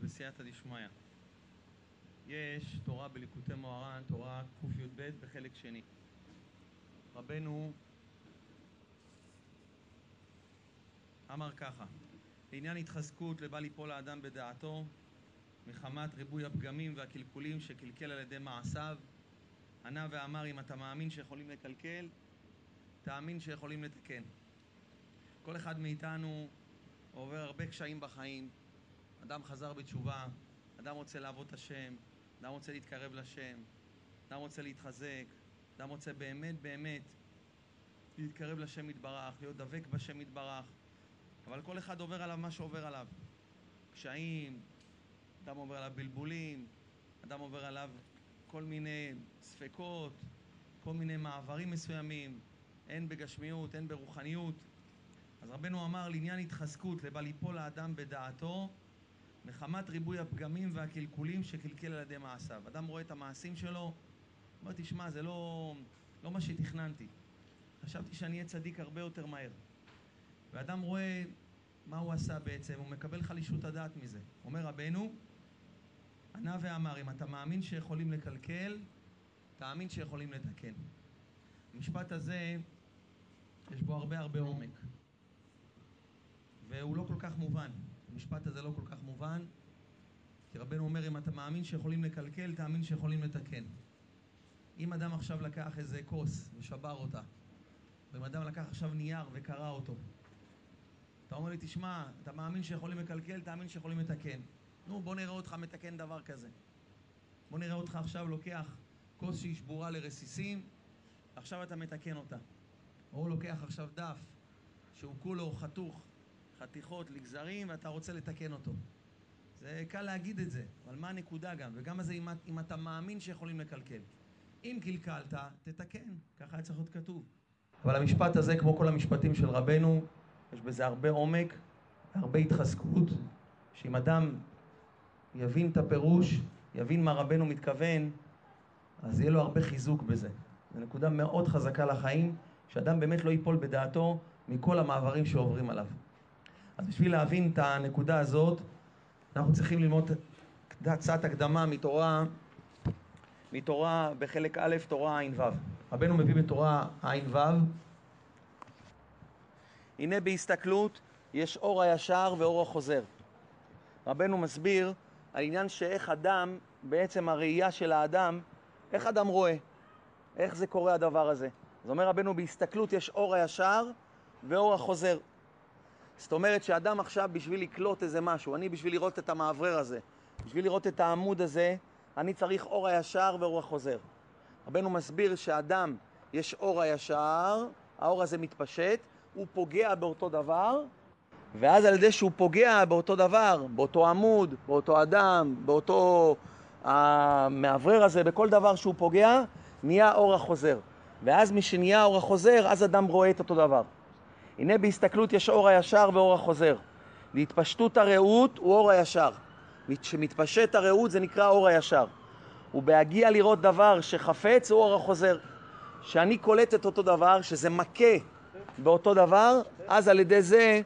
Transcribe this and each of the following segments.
בסייעתא דשמיא. יש תורה בליקוטי מוהר"ן, תורה קי"ב בחלק שני. רבנו אמר ככה: לעניין התחזקות לבל ליפול האדם בדעתו מחמת ריבוי הפגמים והקלקולים שקלקל על ידי מעשיו ענה ואמר אם אתה מאמין שיכולים לקלקל תאמין שיכולים לתקן כל אחד מאיתנו עובר הרבה קשיים בחיים אדם חזר בתשובה אדם רוצה לעבוד את השם אדם רוצה להתקרב לשם אדם רוצה להתחזק אדם רוצה באמת באמת להתקרב לשם יתברך להיות דבק בשם יתברך אבל כל אחד עובר עליו מה שעובר עליו קשיים אדם עובר עליו בלבולים, אדם עובר עליו כל מיני ספקות, כל מיני מעברים מסוימים, הן בגשמיות, הן ברוחניות. אז רבנו אמר לעניין התחזקות, לבל ליפול האדם בדעתו, מחמת ריבוי הפגמים והקלקולים שקלקל על ידי מעשיו. אדם רואה את המעשים שלו, אומר, תשמע, זה לא, לא מה שתכננתי. חשבתי שאני אהיה צדיק הרבה יותר מהר. ואדם רואה מה הוא עשה בעצם, הוא מקבל חלישות הדעת מזה. אומר רבנו, ענה ואמר, אם אתה מאמין שיכולים לקלקל, תאמין שיכולים לתקן. המשפט הזה, יש בו הרבה הרבה עומק. והוא לא כל כך מובן. המשפט הזה לא כל כך מובן, כי רבנו אומר, אם אתה מאמין שיכולים לקלקל, תאמין שיכולים לתקן. אם אדם עכשיו לקח איזה כוס ושבר אותה, ואם אדם לקח עכשיו נייר וקרע אותו, אתה אומר לי, תשמע, אתה מאמין שיכולים לקלקל, תאמין שיכולים לתקן. נו, בוא נראה אותך מתקן דבר כזה. בוא נראה אותך עכשיו לוקח כוס שהיא שבורה לרסיסים, עכשיו אתה מתקן אותה. או לוקח עכשיו דף שהוא כולו חתוך, חתיכות לגזרים, ואתה רוצה לתקן אותו. זה קל להגיד את זה, אבל מה הנקודה גם? וגם זה אם, אם אתה מאמין שיכולים לקלקל. אם קלקלת, תתקן, ככה היה צריך להיות כתוב. אבל המשפט הזה, כמו כל המשפטים של רבנו, יש בזה הרבה עומק, הרבה התחזקות, שאם אדם יבין את הפירוש, יבין מה רבנו מתכוון, אז יהיה לו הרבה חיזוק בזה. זו נקודה מאוד חזקה לחיים, שאדם באמת לא ייפול בדעתו מכל המעברים שעוברים עליו. אז בשביל להבין את הנקודה הזאת, אנחנו צריכים ללמוד קצת הקדמה מתורה, מתורה בחלק א', תורה ע"ו. רבנו מביא בתורה ע"ו, הנה בהסתכלות יש אור הישר ואור החוזר. רבנו מסביר על עניין שאיך אדם, בעצם הראייה של האדם, איך אדם רואה, איך זה קורה הדבר הזה. אז אומר רבנו, בהסתכלות יש אור הישר ואור החוזר. זאת אומרת שאדם עכשיו בשביל לקלוט איזה משהו, אני בשביל לראות את המאוורר הזה, בשביל לראות את העמוד הזה, אני צריך אור הישר ואור החוזר. רבנו מסביר שאדם יש אור הישר, האור הזה מתפשט, הוא פוגע באותו דבר, ואז על ידי שהוא פוגע באותו דבר, באותו עמוד, באותו אדם, באותו המאוורר הזה, בכל דבר שהוא פוגע, נהיה אור החוזר. ואז משנהיה אור החוזר, אז אדם רואה את אותו דבר. הנה בהסתכלות יש אור הישר ואור החוזר. להתפשטות הרעות הוא אור הישר. כשמתפשט הרעות זה נקרא אור הישר. ובהגיע לראות דבר שחפץ הוא אור החוזר. שאני קולט את אותו דבר, שזה מכה באותו דבר, אז על ידי זה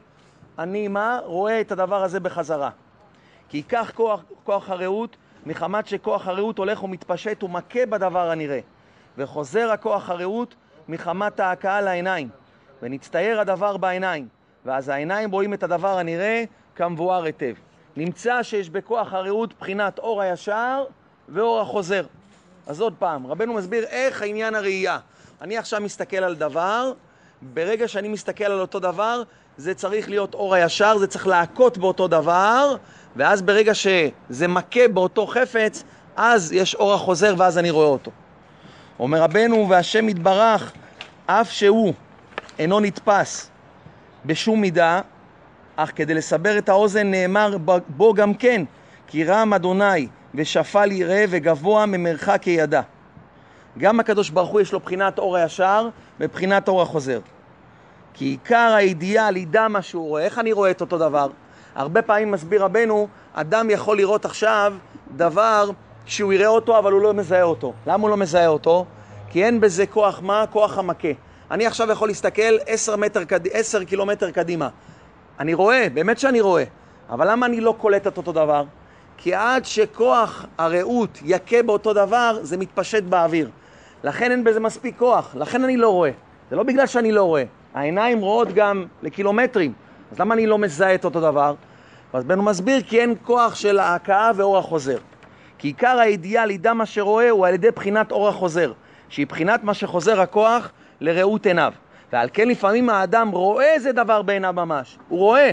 אני מה? רואה את הדבר הזה בחזרה. כי ייקח כוח, כוח הרעות, מחמת שכוח הרעות הולך ומתפשט ומכה בדבר הנראה. וחוזר הכוח הרעות מחמת ההכאה לעיניים. ונצטייר הדבר בעיניים. ואז העיניים רואים את הדבר הנראה כמבואר היטב. נמצא שיש בכוח הרעות בחינת אור הישר ואור החוזר. אז עוד פעם, רבנו מסביר איך העניין הראייה. אני עכשיו מסתכל על דבר, ברגע שאני מסתכל על אותו דבר, זה צריך להיות אור הישר, זה צריך להכות באותו דבר, ואז ברגע שזה מכה באותו חפץ, אז יש אור החוזר ואז אני רואה אותו. אומר רבנו, והשם יתברך, אף שהוא אינו נתפס בשום מידה, אך כדי לסבר את האוזן נאמר בו גם כן, כי רם אדוני ושפל יראה וגבוה ממרחק ידע. גם הקדוש ברוך הוא יש לו בחינת אור הישר ובחינת אור החוזר. כי עיקר האידיאל ידע מה שהוא רואה. איך אני רואה את אותו דבר? הרבה פעמים מסביר רבנו, אדם יכול לראות עכשיו דבר שהוא יראה אותו אבל הוא לא מזהה אותו. למה הוא לא מזהה אותו? כי אין בזה כוח מה? כוח המכה. אני עכשיו יכול להסתכל עשר, עשר קילומטר קדימה. אני רואה, באמת שאני רואה. אבל למה אני לא קולט את אותו דבר? כי עד שכוח הרעות יכה באותו דבר, זה מתפשט באוויר. לכן אין בזה מספיק כוח, לכן אני לא רואה. זה לא בגלל שאני לא רואה. העיניים רואות גם לקילומטרים, אז למה אני לא מזהה את אותו דבר? אז בן הוא מסביר כי אין כוח של ההכאה ואור החוזר. כי עיקר הידיעה לידם מה שרואה הוא על ידי בחינת אור החוזר, שהיא בחינת מה שחוזר הכוח לראות עיניו. ועל כן לפעמים האדם רואה איזה דבר בעיניו ממש, הוא רואה,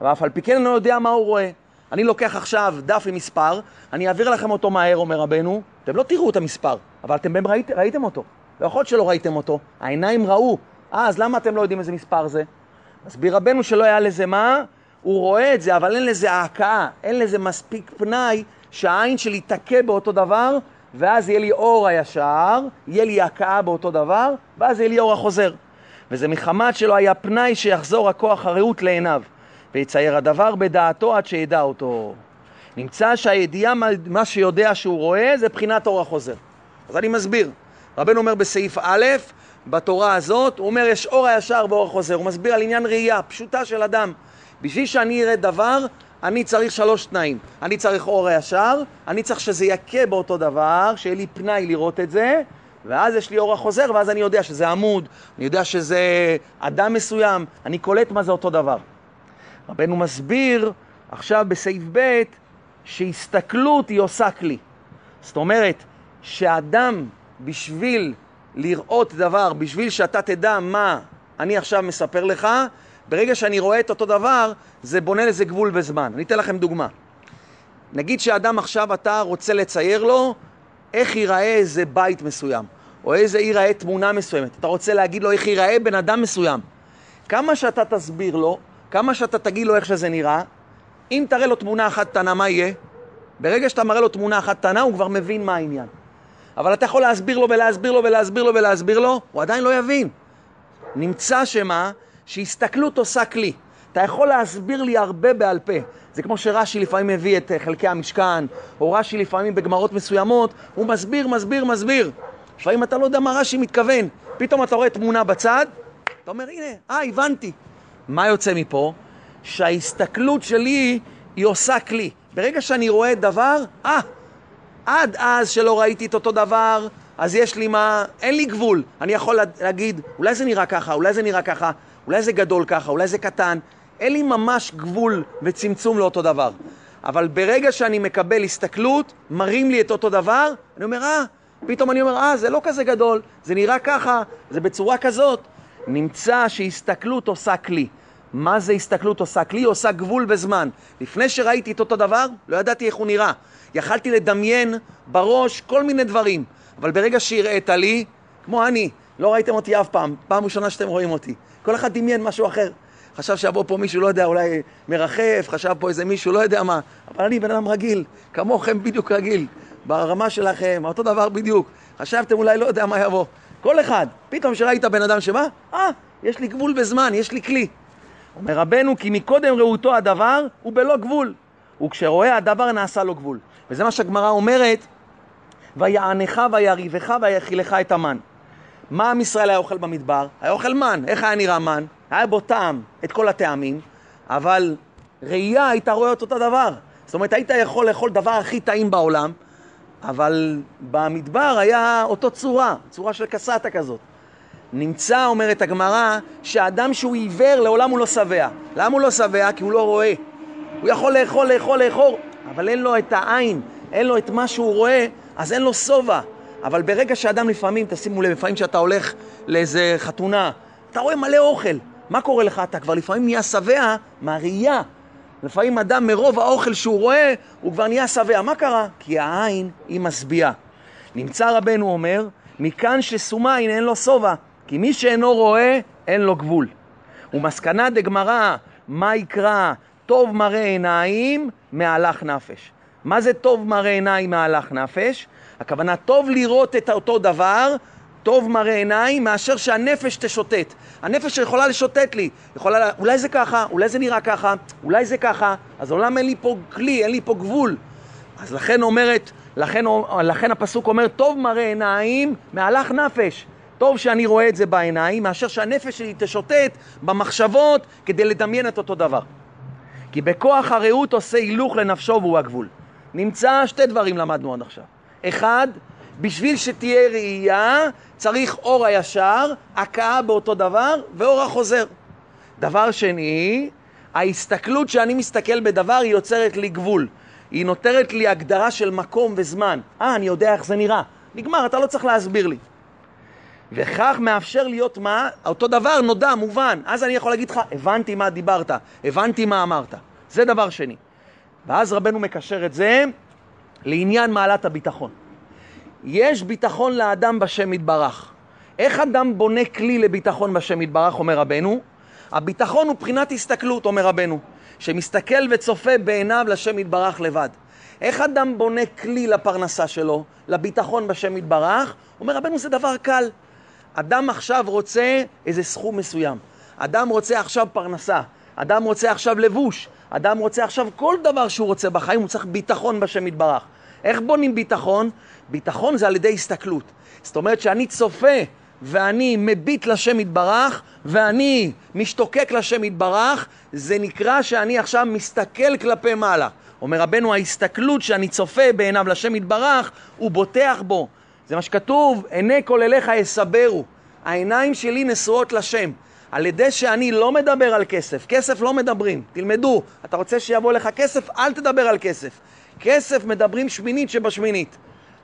אבל אף על פי כן אני לא יודע מה הוא רואה. אני לוקח עכשיו דף עם מספר, אני אעביר לכם אותו מהר, אומר רבנו, אתם לא תראו את המספר, אבל אתם באמת ראית, ראיתם אותו. לא יכול להיות שלא ראיתם אותו, העיניים ראו. אה, אז למה אתם לא יודעים איזה מספר זה? מסביר רבנו שלא היה לזה מה? הוא רואה את זה, אבל אין לזה ההכאה, אין לזה מספיק פנאי שהעין שלי תכה באותו דבר, ואז יהיה לי אור הישר, יהיה לי הכאה באותו דבר, ואז יהיה לי אור החוזר. וזה מחמת שלא היה פנאי שיחזור הכוח הרעות לעיניו, ויצייר הדבר בדעתו עד שידע אותו. נמצא שהידיעה, מה שיודע שהוא רואה, זה בחינת אור החוזר. אז אני מסביר. רבנו אומר בסעיף א', בתורה הזאת, הוא אומר יש אור הישר ואור החוזר. הוא מסביר על עניין ראייה, פשוטה של אדם. בשביל שאני אראה דבר, אני צריך שלוש תנאים. אני צריך אור הישר, אני צריך שזה יכה באותו דבר, שיהיה לי פנאי לראות את זה, ואז יש לי אור החוזר, ואז אני יודע שזה עמוד, אני יודע שזה אדם מסוים, אני קולט מה זה אותו דבר. רבנו מסביר עכשיו בסעיף ב' שהסתכלות היא עושה כלי. זאת אומרת, שאדם בשביל לראות דבר, בשביל שאתה תדע מה אני עכשיו מספר לך, ברגע שאני רואה את אותו דבר, זה בונה לזה גבול וזמן. אני אתן לכם דוגמה. נגיד שאדם עכשיו, אתה רוצה לצייר לו איך ייראה איזה בית מסוים, או איזה ייראה תמונה מסוימת. אתה רוצה להגיד לו איך ייראה בן אדם מסוים. כמה שאתה תסביר לו, כמה שאתה תגיד לו איך שזה נראה, אם תראה לו תמונה אחת קטנה, מה יהיה? ברגע שאתה מראה לו תמונה אחת קטנה, הוא כבר מבין מה העניין. אבל אתה יכול להסביר לו ולהסביר לו ולהסביר לו ולהסביר לו, הוא עדיין לא יבין. נמצא שמה? שהסתכלות עושה כלי. אתה יכול להסביר לי הרבה בעל פה. זה כמו שרש"י לפעמים מביא את אה, חלקי המשכן, או רש"י לפעמים בגמרות מסוימות, הוא מסביר, מסביר, מסביר. לפעמים אתה לא יודע מה רש"י מתכוון. פתאום אתה רואה תמונה בצד, אתה אומר, הנה, אה, הבנתי. מה יוצא מפה? שההסתכלות שלי היא עושה כלי. ברגע שאני רואה דבר, אה, עד אז שלא ראיתי את אותו דבר, אז יש לי מה, אין לי גבול. אני יכול להגיד, אולי זה נראה ככה, אולי זה נראה ככה, אולי זה גדול ככה, אולי זה קטן. אין לי ממש גבול וצמצום לאותו דבר. אבל ברגע שאני מקבל הסתכלות, מראים לי את אותו דבר, אני אומר, אה, פתאום אני אומר, אה, זה לא כזה גדול, זה נראה ככה, זה בצורה כזאת. נמצא שהסתכלות עושה כלי. מה זה הסתכלות עושה כלי? עושה גבול וזמן. לפני שראיתי את אותו דבר, לא ידעתי איך הוא נראה. יכלתי לדמיין בראש כל מיני דברים, אבל ברגע שהראית לי, כמו אני, לא ראיתם אותי אף פעם, פעם ראשונה שאתם רואים אותי. כל אחד דמיין משהו אחר. חשב שיבוא פה מישהו, לא יודע, אולי מרחף, חשב פה איזה מישהו, לא יודע מה. אבל אני בן אדם רגיל, כמוכם בדיוק רגיל, ברמה שלכם, אותו דבר בדיוק. חשבתם אולי לא יודע מה יבוא. כל אחד, פתאום שראית בן אדם שבא, אה, יש לי גבול בזמן, יש לי כלי. אומר רבנו, כי מקודם ראותו הדבר הוא בלא גבול, וכשרואה הדבר נעשה לו גבול. וזה מה שהגמרא אומרת, ויענך ויריבך ויאכילך את המן. מה עם ישראל היה אוכל במדבר? היה אוכל מן. איך היה נראה מן? היה בו טעם, את כל הטעמים, אבל ראייה היית רואה את אותו דבר. זאת אומרת, היית יכול לאכול דבר הכי טעים בעולם, אבל במדבר היה אותו צורה, צורה של קסטה כזאת. נמצא, אומרת הגמרא, שאדם שהוא עיוור, לעולם הוא לא שבע. למה הוא לא שבע? כי הוא לא רואה. הוא יכול לאכול, לאכול, לאכול, אבל אין לו את העין, אין לו את מה שהוא רואה, אז אין לו שובע. אבל ברגע שאדם לפעמים, תשימו לב, לפעמים שאתה הולך לאיזה חתונה, אתה רואה מלא אוכל. מה קורה לך? אתה כבר לפעמים נהיה שבע מהראייה. לפעמים אדם מרוב האוכל שהוא רואה, הוא כבר נהיה שבע. מה קרה? כי העין היא משביעה. נמצא רבנו אומר, מכאן שסומה הנה אין לו שובע, כי מי שאינו רואה, אין לו גבול. ומסקנה דגמרא, מה יקרא טוב מראה עיניים מהלך נפש. מה זה טוב מראה עיניים מהלך נפש? הכוונה טוב לראות את אותו דבר, טוב מראה עיניים, מאשר שהנפש תשוטט. הנפש יכולה לשוטט לי, יכולה, אולי זה ככה, אולי זה נראה ככה, אולי זה ככה, אז עולם אין לי פה כלי, אין לי פה גבול. אז לכן אומרת, לכן, לכן הפסוק אומר, טוב מראה עיניים מהלך נפש. טוב שאני רואה את זה בעיניים, מאשר שהנפש שלי תשוטט במחשבות כדי לדמיין את אותו דבר. כי בכוח הרעות עושה הילוך לנפשו והוא הגבול. נמצא שתי דברים למדנו עד עכשיו. אחד, בשביל שתהיה ראייה, צריך אור הישר, הכאה באותו דבר, ואור החוזר. דבר שני, ההסתכלות שאני מסתכל בדבר היא יוצרת לי גבול. היא נותרת לי הגדרה של מקום וזמן. אה, אני יודע איך זה נראה. נגמר, אתה לא צריך להסביר לי. וכך מאפשר להיות מה? אותו דבר נודע, מובן. אז אני יכול להגיד לך, הבנתי מה דיברת, הבנתי מה אמרת. זה דבר שני. ואז רבנו מקשר את זה לעניין מעלת הביטחון. יש ביטחון לאדם בשם יתברך. איך אדם בונה כלי לביטחון בשם יתברך, אומר רבנו? הביטחון הוא בחינת הסתכלות, אומר רבנו, שמסתכל וצופה בעיניו לשם יתברך לבד. איך אדם בונה כלי לפרנסה שלו, לביטחון בשם יתברך? אומר רבנו, זה דבר קל. אדם עכשיו רוצה איזה סכום מסוים. אדם רוצה עכשיו פרנסה. אדם רוצה עכשיו לבוש. אדם רוצה עכשיו כל דבר שהוא רוצה בחיים, הוא צריך ביטחון בשם יתברך. איך בונים ביטחון? ביטחון זה על ידי הסתכלות. זאת אומרת שאני צופה ואני מביט לשם יתברך ואני משתוקק לשם יתברך, זה נקרא שאני עכשיו מסתכל כלפי מעלה. אומר רבנו, ההסתכלות שאני צופה בעיניו לשם יתברך, הוא בוטח בו. זה מה שכתוב, עיני כל אליך יסברו. העיניים שלי נשואות לשם. על ידי שאני לא מדבר על כסף, כסף לא מדברים, תלמדו, אתה רוצה שיבוא לך כסף, אל תדבר על כסף. כסף מדברים שמינית שבשמינית.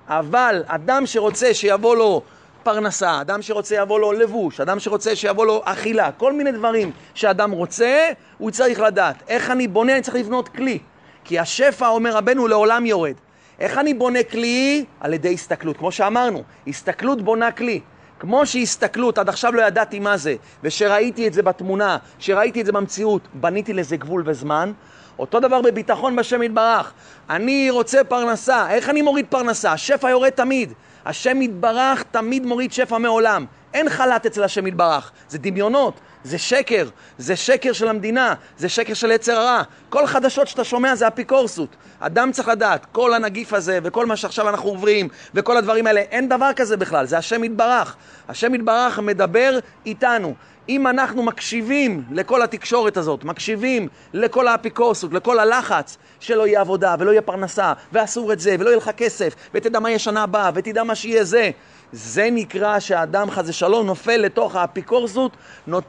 אבל אדם שרוצה שיבוא לו פרנסה, אדם שרוצה יבוא לו לבוש, אדם שרוצה שיבוא לו אכילה, כל מיני דברים שאדם רוצה, הוא צריך לדעת. איך אני בונה? אני צריך לבנות כלי. כי השפע, אומר רבנו, לעולם יורד. איך אני בונה כלי? על ידי הסתכלות. כמו שאמרנו, הסתכלות בונה כלי. כמו שהסתכלות, עד עכשיו לא ידעתי מה זה, ושראיתי את זה בתמונה, שראיתי את זה במציאות, בניתי לזה גבול וזמן. אותו דבר בביטחון בשם יתברך. אני רוצה פרנסה, איך אני מוריד פרנסה? השפע יורד תמיד. השם יתברך תמיד מוריד שפע מעולם. אין חל"ת אצל השם יתברך, זה דמיונות, זה שקר, זה שקר של המדינה, זה שקר של יצר הרע. כל חדשות שאתה שומע זה אפיקורסות. אדם צריך לדעת, כל הנגיף הזה וכל מה שעכשיו אנחנו עוברים וכל הדברים האלה, אין דבר כזה בכלל, זה השם יתברך. השם יתברך מדבר איתנו. אם אנחנו מקשיבים לכל התקשורת הזאת, מקשיבים לכל האפיקורסות, לכל הלחץ, שלא יהיה עבודה ולא יהיה פרנסה, ואסור את זה, ולא יהיה לך כסף, ותדע מה יהיה שנה הבאה, ותדע מה שיהיה זה, זה נקרא שהאדם חזה שלום נופל לתוך האפיקורסות,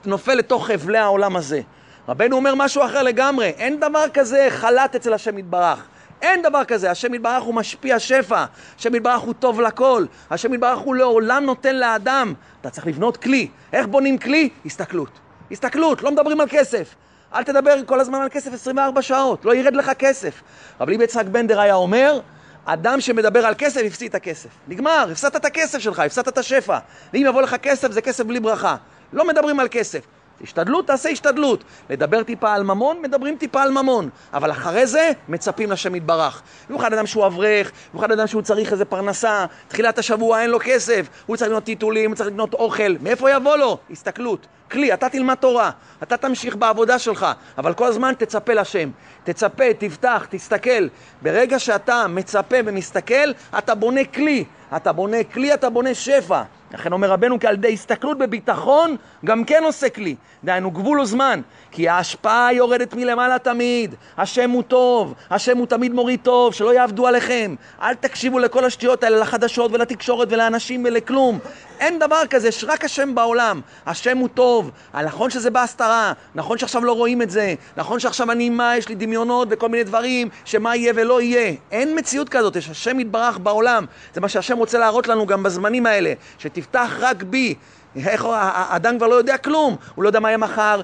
נופל לתוך חבלי העולם הזה. רבנו אומר משהו אחר לגמרי, אין דבר כזה חל"ת אצל השם יתברך. אין דבר כזה, השם יתברך הוא משפיע שפע, השם יתברך הוא טוב לכל, השם יתברך הוא לעולם נותן לאדם. אתה צריך לבנות כלי. איך בונים כלי? הסתכלות. הסתכלות, לא מדברים על כסף. אל תדבר כל הזמן על כסף 24 שעות, לא ירד לך כסף. רבי יצחק בנדר היה אומר, אדם שמדבר על כסף, הפסיד את הכסף. נגמר, הפסדת את הכסף שלך, הפסדת את השפע. ואם יבוא לך כסף, זה כסף בלי ברכה. לא מדברים על כסף. השתדלות, תעשה השתדלות. לדבר טיפה על ממון, מדברים טיפה על ממון. אבל אחרי זה, מצפים לשם יתברך. במיוחד אדם שהוא אברך, במיוחד אדם שהוא צריך איזה פרנסה, תחילת השבוע אין לו כסף, הוא צריך לקנות טיטולים, הוא צריך לקנות אוכל. מאיפה יבוא לו? הסתכלות. כלי, אתה תלמד תורה, אתה תמשיך בעבודה שלך, אבל כל הזמן תצפה לשם. תצפה, תפתח, תסתכל. ברגע שאתה מצפה ומסתכל, אתה בונה כלי. אתה בונה כלי, אתה בונה שפע. לכן אומר רבנו, כי על ידי הסתכלות בביטחון, גם כן עושה כלי. דהיינו, גבול וזמן. כי ההשפעה יורדת מלמעלה תמיד. השם הוא טוב, השם הוא תמיד מוריד טוב, שלא יעבדו עליכם. אל תקשיבו לכל השטויות האלה, לחדשות ולתקשורת ולאנשים ולכלום. אין דבר כזה, יש רק השם בעולם. השם הוא טוב. נכון שזה בהסתרה, נכון שעכשיו לא רואים את זה, נכון שעכשיו אני מה, יש לי דמיונות וכל מיני דברים, שמה יהיה ולא יהיה. אין מציאות כזאת, יש השם יתברך בעולם. זה מה שהשם רוצה להראות לנו גם בזמנים האלה, שתפתח רק בי. איך האדם כבר לא יודע כלום, הוא לא יודע מה יהיה מחר,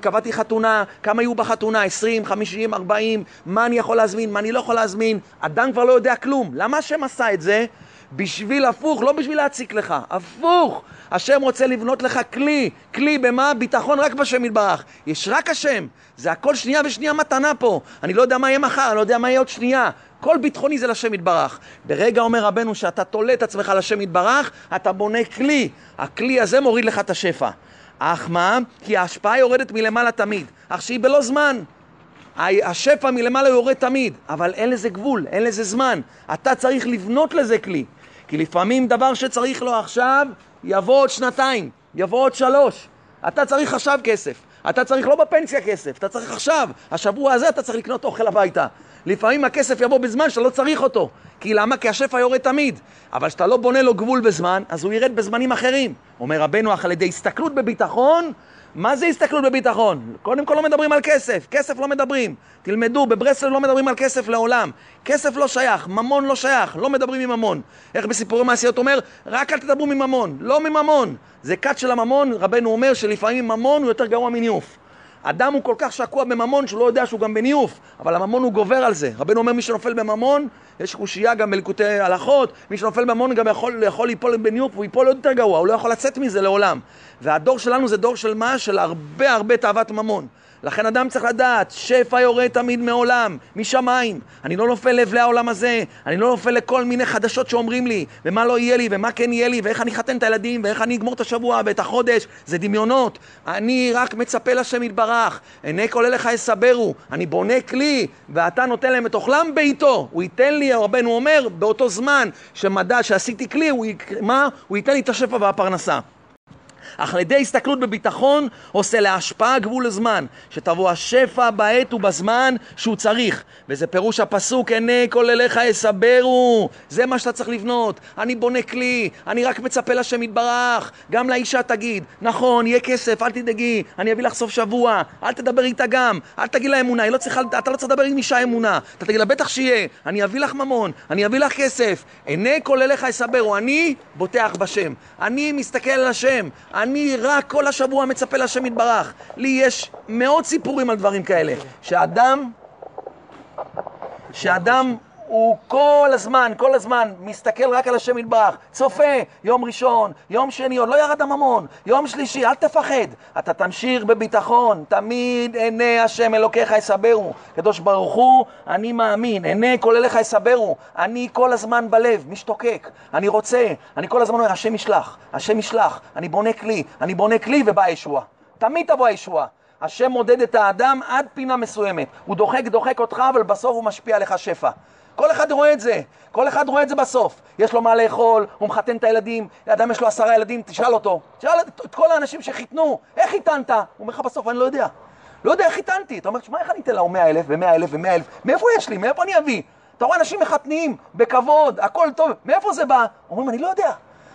קבעתי חתונה, כמה יהיו בחתונה, 20, 50, 40, מה אני יכול להזמין, מה אני לא יכול להזמין, אדם כבר לא יודע כלום. למה השם עשה את זה? בשביל הפוך, לא בשביל להציק לך, הפוך. השם רוצה לבנות לך כלי, כלי במה? ביטחון רק בשם יתברך. יש רק השם, זה הכל שנייה ושנייה מתנה פה. אני לא יודע מה יהיה מחר, אני לא יודע מה יהיה עוד שנייה. כל ביטחוני זה לשם יתברך. ברגע אומר רבנו שאתה תולה את עצמך לשם יתברך, אתה בונה כלי. הכלי הזה מוריד לך את השפע. אך מה? כי ההשפעה יורדת מלמעלה תמיד, אך שהיא בלא זמן. השפע מלמעלה יורד תמיד, אבל אין לזה גבול, אין לזה זמן. אתה צריך לבנות לזה כלי. כי לפעמים דבר שצריך לו עכשיו, יבוא עוד שנתיים, יבוא עוד שלוש. אתה צריך עכשיו כסף. אתה צריך לא בפנסיה כסף, אתה צריך עכשיו. השבוע הזה אתה צריך לקנות אוכל הביתה. לפעמים הכסף יבוא בזמן שאתה לא צריך אותו. כי למה? כי השפע יורד תמיד. אבל כשאתה לא בונה לו גבול בזמן, אז הוא ירד בזמנים אחרים. אומר רבנו, אך על ידי הסתכלות בביטחון, מה זה הסתכלות בביטחון? קודם כל לא מדברים על כסף, כסף לא מדברים. תלמדו, בברסלב לא מדברים על כסף לעולם. כסף לא שייך, ממון לא שייך, לא מדברים מממון. איך בסיפורי מעשיות אומר? רק אל תדברו מממון, לא מממון. זה כת של הממון, רבנו אומר שלפעמים ממון הוא יותר גרוע מניוף. אדם הוא כל כך שקוע בממון שהוא לא יודע שהוא גם בניוף, אבל הממון הוא גובר על זה. רבנו אומר מי שנופל בממון, יש קושייה גם בלקוטי הלכות, מי שנופל בממון גם יכול, יכול ליפול בניוף, הוא ייפול עוד יותר גרוע, הוא לא יכול לצאת מזה לעולם. והדור שלנו זה דור של מה? של הרבה הרבה תאוות ממון. לכן אדם צריך לדעת, שפע יורד תמיד מעולם, משמיים. אני לא נופל לבלי העולם הזה, אני לא נופל לכל מיני חדשות שאומרים לי, ומה לא יהיה לי, ומה כן יהיה לי, ואיך אני אחתן את הילדים, ואיך אני אגמור את השבוע ואת החודש, זה דמיונות. אני רק מצפה לשם יתברך, עיני כל אליך יסברו, אני בונה כלי, ואתה נותן להם את אוכלם בעיתו. הוא ייתן לי, רבנו אומר, באותו זמן שמדע, שעשיתי כלי, הוא, מה? הוא ייתן לי את השפע והפרנסה. אך על ידי הסתכלות בביטחון עושה להשפעה גבול הזמן, שתבוא השפע בעת ובזמן שהוא צריך. וזה פירוש הפסוק, עיני כל אליך יסברו. זה מה שאתה צריך לבנות. אני בונה כלי, אני רק מצפה לשם יתברך. גם לאישה תגיד, נכון, יהיה כסף, אל תדאגי, אני אביא לך סוף שבוע, אל תדבר איתה גם, אל תגיד לה אמונה, לא צריכה, אתה לא צריך לדבר עם אישה אמונה. אתה תגיד לה, בטח שיהיה, אני אביא לך ממון, אני אביא לך כסף. עיני כל אליך יסברו. אני בוטח בשם, אני מסתכל על השם, אני רק כל השבוע מצפה להשם יתברך. לי יש מאות סיפורים על דברים כאלה. שאדם, שאדם הוא כל הזמן, כל הזמן מסתכל רק על השם יתברך, צופה, יום ראשון, יום שני, עוד לא ירד הממון, יום שלישי, אל תפחד, אתה תמשיך בביטחון, תמיד עיני השם אלוקיך יסברו. קדוש ברוך הוא, אני מאמין, עיני כל אליך יסברו, אני כל הזמן בלב, משתוקק, אני רוצה, אני כל הזמן אומר, השם ישלח, השם ישלח, אני בונה כלי, אני בונה כלי ובאה הישועה. תמיד תבוא הישועה. השם מודד את האדם עד פינה מסוימת. הוא דוחק, דוחק אותך, אבל בסוף הוא משפיע עליך שפע. כל אחד רואה את זה, כל אחד רואה את זה בסוף. יש לו מה לאכול, הוא מחתן את הילדים, אדם יש לו עשרה ילדים, תשאל אותו. תשאל את כל האנשים שחיתנו, איך חיתנת? הוא אומר לך בסוף, אני לא יודע. לא יודע איך חיתנתי. אתה אומר, שמע, איך אני אתן לה 100 אלף ו-100 אלף ו-100 אלף? מאיפה יש לי? מאיפה אני אביא? אתה רואה אנשים מחתנים, בכבוד, הכל טוב, מאיפה זה בא? אומרים, אני לא יודע,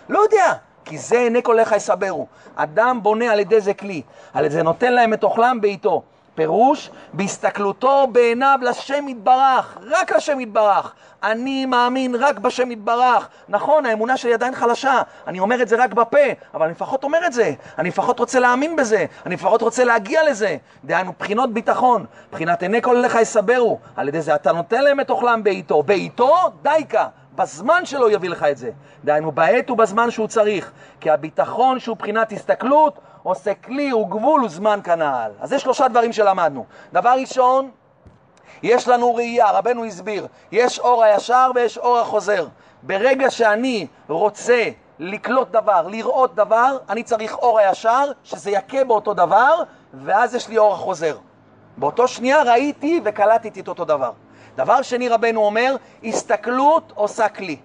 לא יודע. כי זה עיני כל יסברו. אדם בונה על ידי זה כלי, על ידי זה נותן להם את אוכלם בעיתו. פירוש, בהסתכלותו בעיניו לשם יתברך, רק לשם יתברך. אני מאמין רק בשם יתברך. נכון, האמונה שלי עדיין חלשה, אני אומר את זה רק בפה, אבל אני לפחות אומר את זה. אני לפחות רוצה להאמין בזה, אני לפחות רוצה להגיע לזה. דהיינו, בחינות ביטחון, בחינת עיני כל אליך יסברו. על ידי זה אתה נותן להם את אוכלם בעיתו. בעיתו, דייקה. בזמן שלו יביא לך את זה. דהיינו, בעת ובזמן שהוא צריך. כי הביטחון שהוא בחינת הסתכלות, עושה כלי וגבול וזמן כנעל. אז זה שלושה דברים שלמדנו. דבר ראשון, יש לנו ראייה, רבנו הסביר, יש אור הישר ויש אור החוזר. ברגע שאני רוצה לקלוט דבר, לראות דבר, אני צריך אור הישר, שזה יכה באותו דבר, ואז יש לי אור החוזר. באותו שנייה ראיתי וקלטתי את אותו דבר. דבר שני, רבנו אומר, הסתכלות עושה כלי.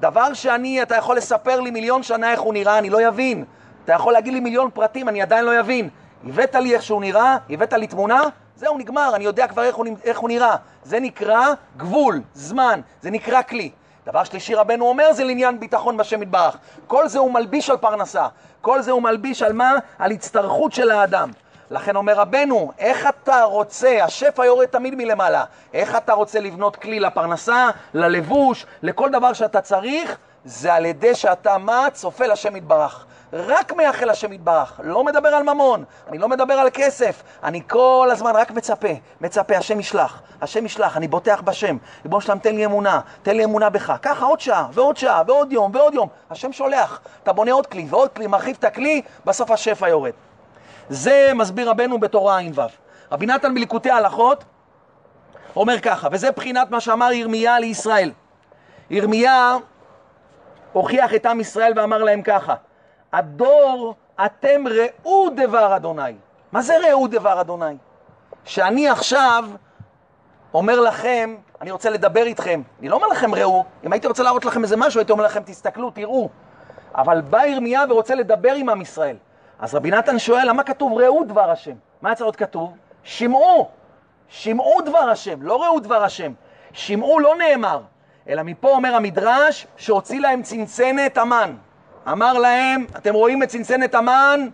דבר שאני, אתה יכול לספר לי מיליון שנה איך הוא נראה, אני לא אבין. אתה יכול להגיד לי מיליון פרטים, אני עדיין לא אבין. הבאת לי איך שהוא נראה, הבאת לי תמונה, זהו, נגמר, אני יודע כבר איך הוא, איך הוא נראה. זה נקרא גבול, זמן, זה נקרא כלי. דבר שלישי רבנו אומר זה לעניין ביטחון בשם יתברך. כל זה הוא מלביש על פרנסה. כל זה הוא מלביש על מה? על הצטרכות של האדם. לכן אומר רבנו, איך אתה רוצה, השפע יורד תמיד מלמעלה, איך אתה רוצה לבנות כלי לפרנסה, ללבוש, לכל דבר שאתה צריך, זה על ידי שאתה מה? צופה לשם יתברך. רק מייחל השם יתברך, לא מדבר על ממון, אני לא מדבר על כסף, אני כל הזמן רק מצפה, מצפה, השם ישלח, השם ישלח, אני בוטח בשם, ריבונו שלם תן לי אמונה, תן לי אמונה בך, ככה עוד שעה, ועוד שעה, ועוד יום, ועוד יום, השם שולח, אתה בונה עוד כלי, ועוד כלי, מרחיב את הכלי, בסוף השפע יורד. זה מסביר רבנו בתורה ע"ו. רבי נתן בליקוטי ההלכות אומר ככה, וזה בחינת מה שאמר ירמיה לישראל. ירמיה הוכיח את עם ישראל ואמר להם ככה, הדור אתם ראו דבר אדוני. מה זה ראו דבר אדוני? שאני עכשיו אומר לכם, אני רוצה לדבר איתכם, אני לא אומר לכם ראו, אם הייתי רוצה להראות לכם איזה משהו, הייתי אומר לכם תסתכלו, תראו. אבל בא ירמיה ורוצה לדבר עם עם ישראל. אז רבי נתן שואל, למה כתוב ראו דבר השם? מה צריך להיות כתוב? שמעו, שמעו דבר השם, לא ראו דבר השם. שמעו לא נאמר, אלא מפה אומר המדרש שהוציא להם צנצנת המן. אמר להם, אתם רואים את צנצנת המן?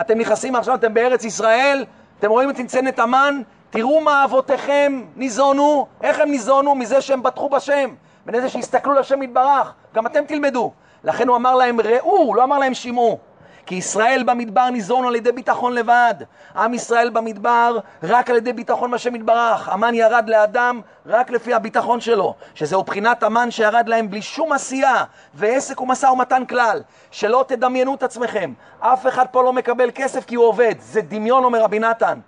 אתם נכנסים עכשיו, אתם בארץ ישראל, אתם רואים את צנצנת המן? תראו מה אבותיכם ניזונו, איך הם ניזונו? מזה שהם בטחו בשם, מזה שהסתכלו לשם יתברך. גם אתם תלמדו. לכן הוא אמר להם ראו, לא אמר להם שמעו. כי ישראל במדבר ניזון על ידי ביטחון לבד. עם ישראל במדבר רק על ידי ביטחון בשם יתברך. המן ירד לאדם רק לפי הביטחון שלו, שזהו בחינת המן שירד להם בלי שום עשייה ועסק ומשא ומתן כלל. שלא תדמיינו את עצמכם. אף אחד פה לא מקבל כסף כי הוא עובד. זה דמיון, אומר רבי נתן.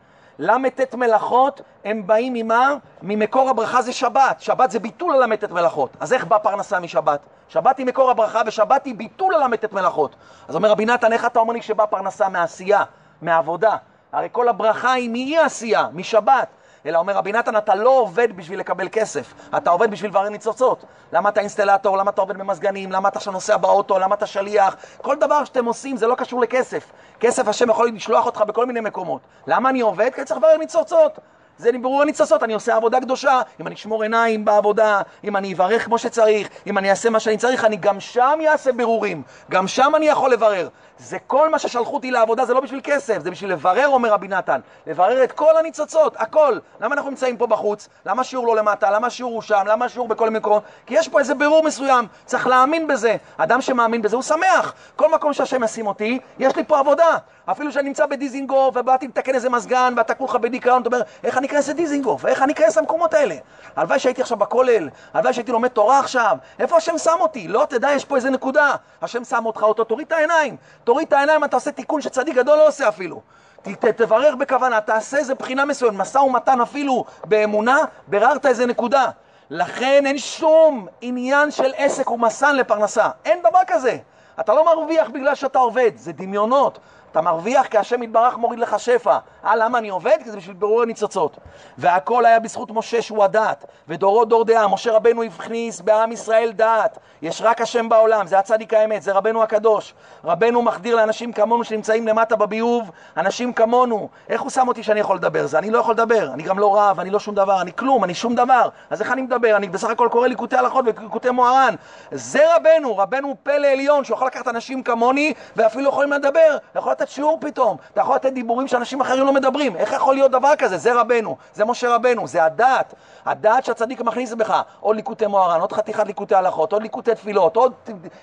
ל"ט מלאכות הם באים ממה? ממקור הברכה זה שבת. שבת זה ביטול הל"ט מלאכות. אז איך באה פרנסה משבת? שבת היא מקור הברכה ושבת היא ביטול הל"ט מלאכות. אז אומר רבי נתן, איך אתה אומר לי שבאה פרנסה מעשייה, מעבודה? הרי כל הברכה היא מאי עשייה, משבת. אלא אומר רבי נתן, אתה לא עובד בשביל לקבל כסף, אתה עובד בשביל לברר ניצוצות. למה אתה אינסטלטור, למה אתה עובד במזגנים, למה אתה עכשיו נוסע באוטו, למה אתה שליח, כל דבר שאתם עושים זה לא קשור לכסף. כסף השם יכול לשלוח אותך בכל מיני מקומות. למה אני עובד? כי אני צריך לברר ניצוצות. זה ברור הניצוצות, אני עושה עבודה קדושה. אם אני אשמור עיניים בעבודה, אם אני אברך כמו שצריך, אם אני אעשה מה שאני צריך, אני גם שם אעשה בירורים. גם שם אני יכול לברר. זה כל מה ששלחו אותי לעבודה, זה לא בשביל כסף, זה בשביל לברר, אומר רבי נתן. לברר את כל הניצוצות, הכל. למה אנחנו נמצאים פה בחוץ? למה השיעור לא למטה? למה השיעור הוא שם? למה השיעור בכל מקום? כי יש פה איזה בירור מסוים, צריך להאמין בזה. אדם שמאמין בזה הוא שמח. כל מקום שהשם ישים אותי, יש לי פה עבודה. אפילו שאני נמצא בדיזינגוף ובאתי לתקן איזה מזגן ואתה כולך בדיכאון, אתה אומר, איך אני אכנס לדיזינגוף? איך אני אכנס למקומות האלה? הלוואי שהייתי עכשיו בכולל, הלוואי שהייתי לומד תורה עכשיו. איפה השם שם אותי? לא, תדע, יש פה איזה נקודה. השם שם אותך אותו, תוריד את העיניים. תוריד את העיניים, אתה עושה תיקון שצדיק גדול לא עושה אפילו. ת, תברר בכוונה, תעשה איזה בחינה מסוימת, משא ומתן אפילו באמונה, בררת איזה נקודה. לכן אין שום עניין של עסק ומסן לפרנסה. אין דבר כזה. אתה לא מרוויח בגלל שאתה עובד, זה דמיונות. אתה מרוויח כי השם יתברך מוריד לך שפע. אה, למה אני עובד? כי זה בשביל בירור הניצוצות. והכל היה בזכות משה שהוא הדת, ודורו דור דעה. משה רבנו הכניס בעם ישראל דת. יש רק השם בעולם, זה הצדיק האמת, זה רבנו הקדוש. רבנו מחדיר לאנשים כמונו שנמצאים למטה בביוב, אנשים כמונו. איך הוא שם אותי שאני יכול לדבר? זה אני לא יכול לדבר. אני גם לא רב, אני לא שום דבר, אני כלום, אני שום דבר. אז איך אני מדבר? אני בסך הכל קורא ליקוטי הלכות וליקוטי מוהר"ן. זה רבנו, רבנו פלא עליון, שיכול לקחת אנשים כמוני ואפילו יכולים לדבר. יכול לתת שיעור פתאום, אתה יכול לתת דיבורים שאנשים אחרים לא מדברים. איך יכול להיות דבר כזה? זה רבנו, זה משה רבנו, זה הדת. הדת שהצדיק מכניס בך, עוד ליקוטי מוהר"ן, עוד חתיכת ליקוטי הלכות, עוד ליקוטי תפילות, עוד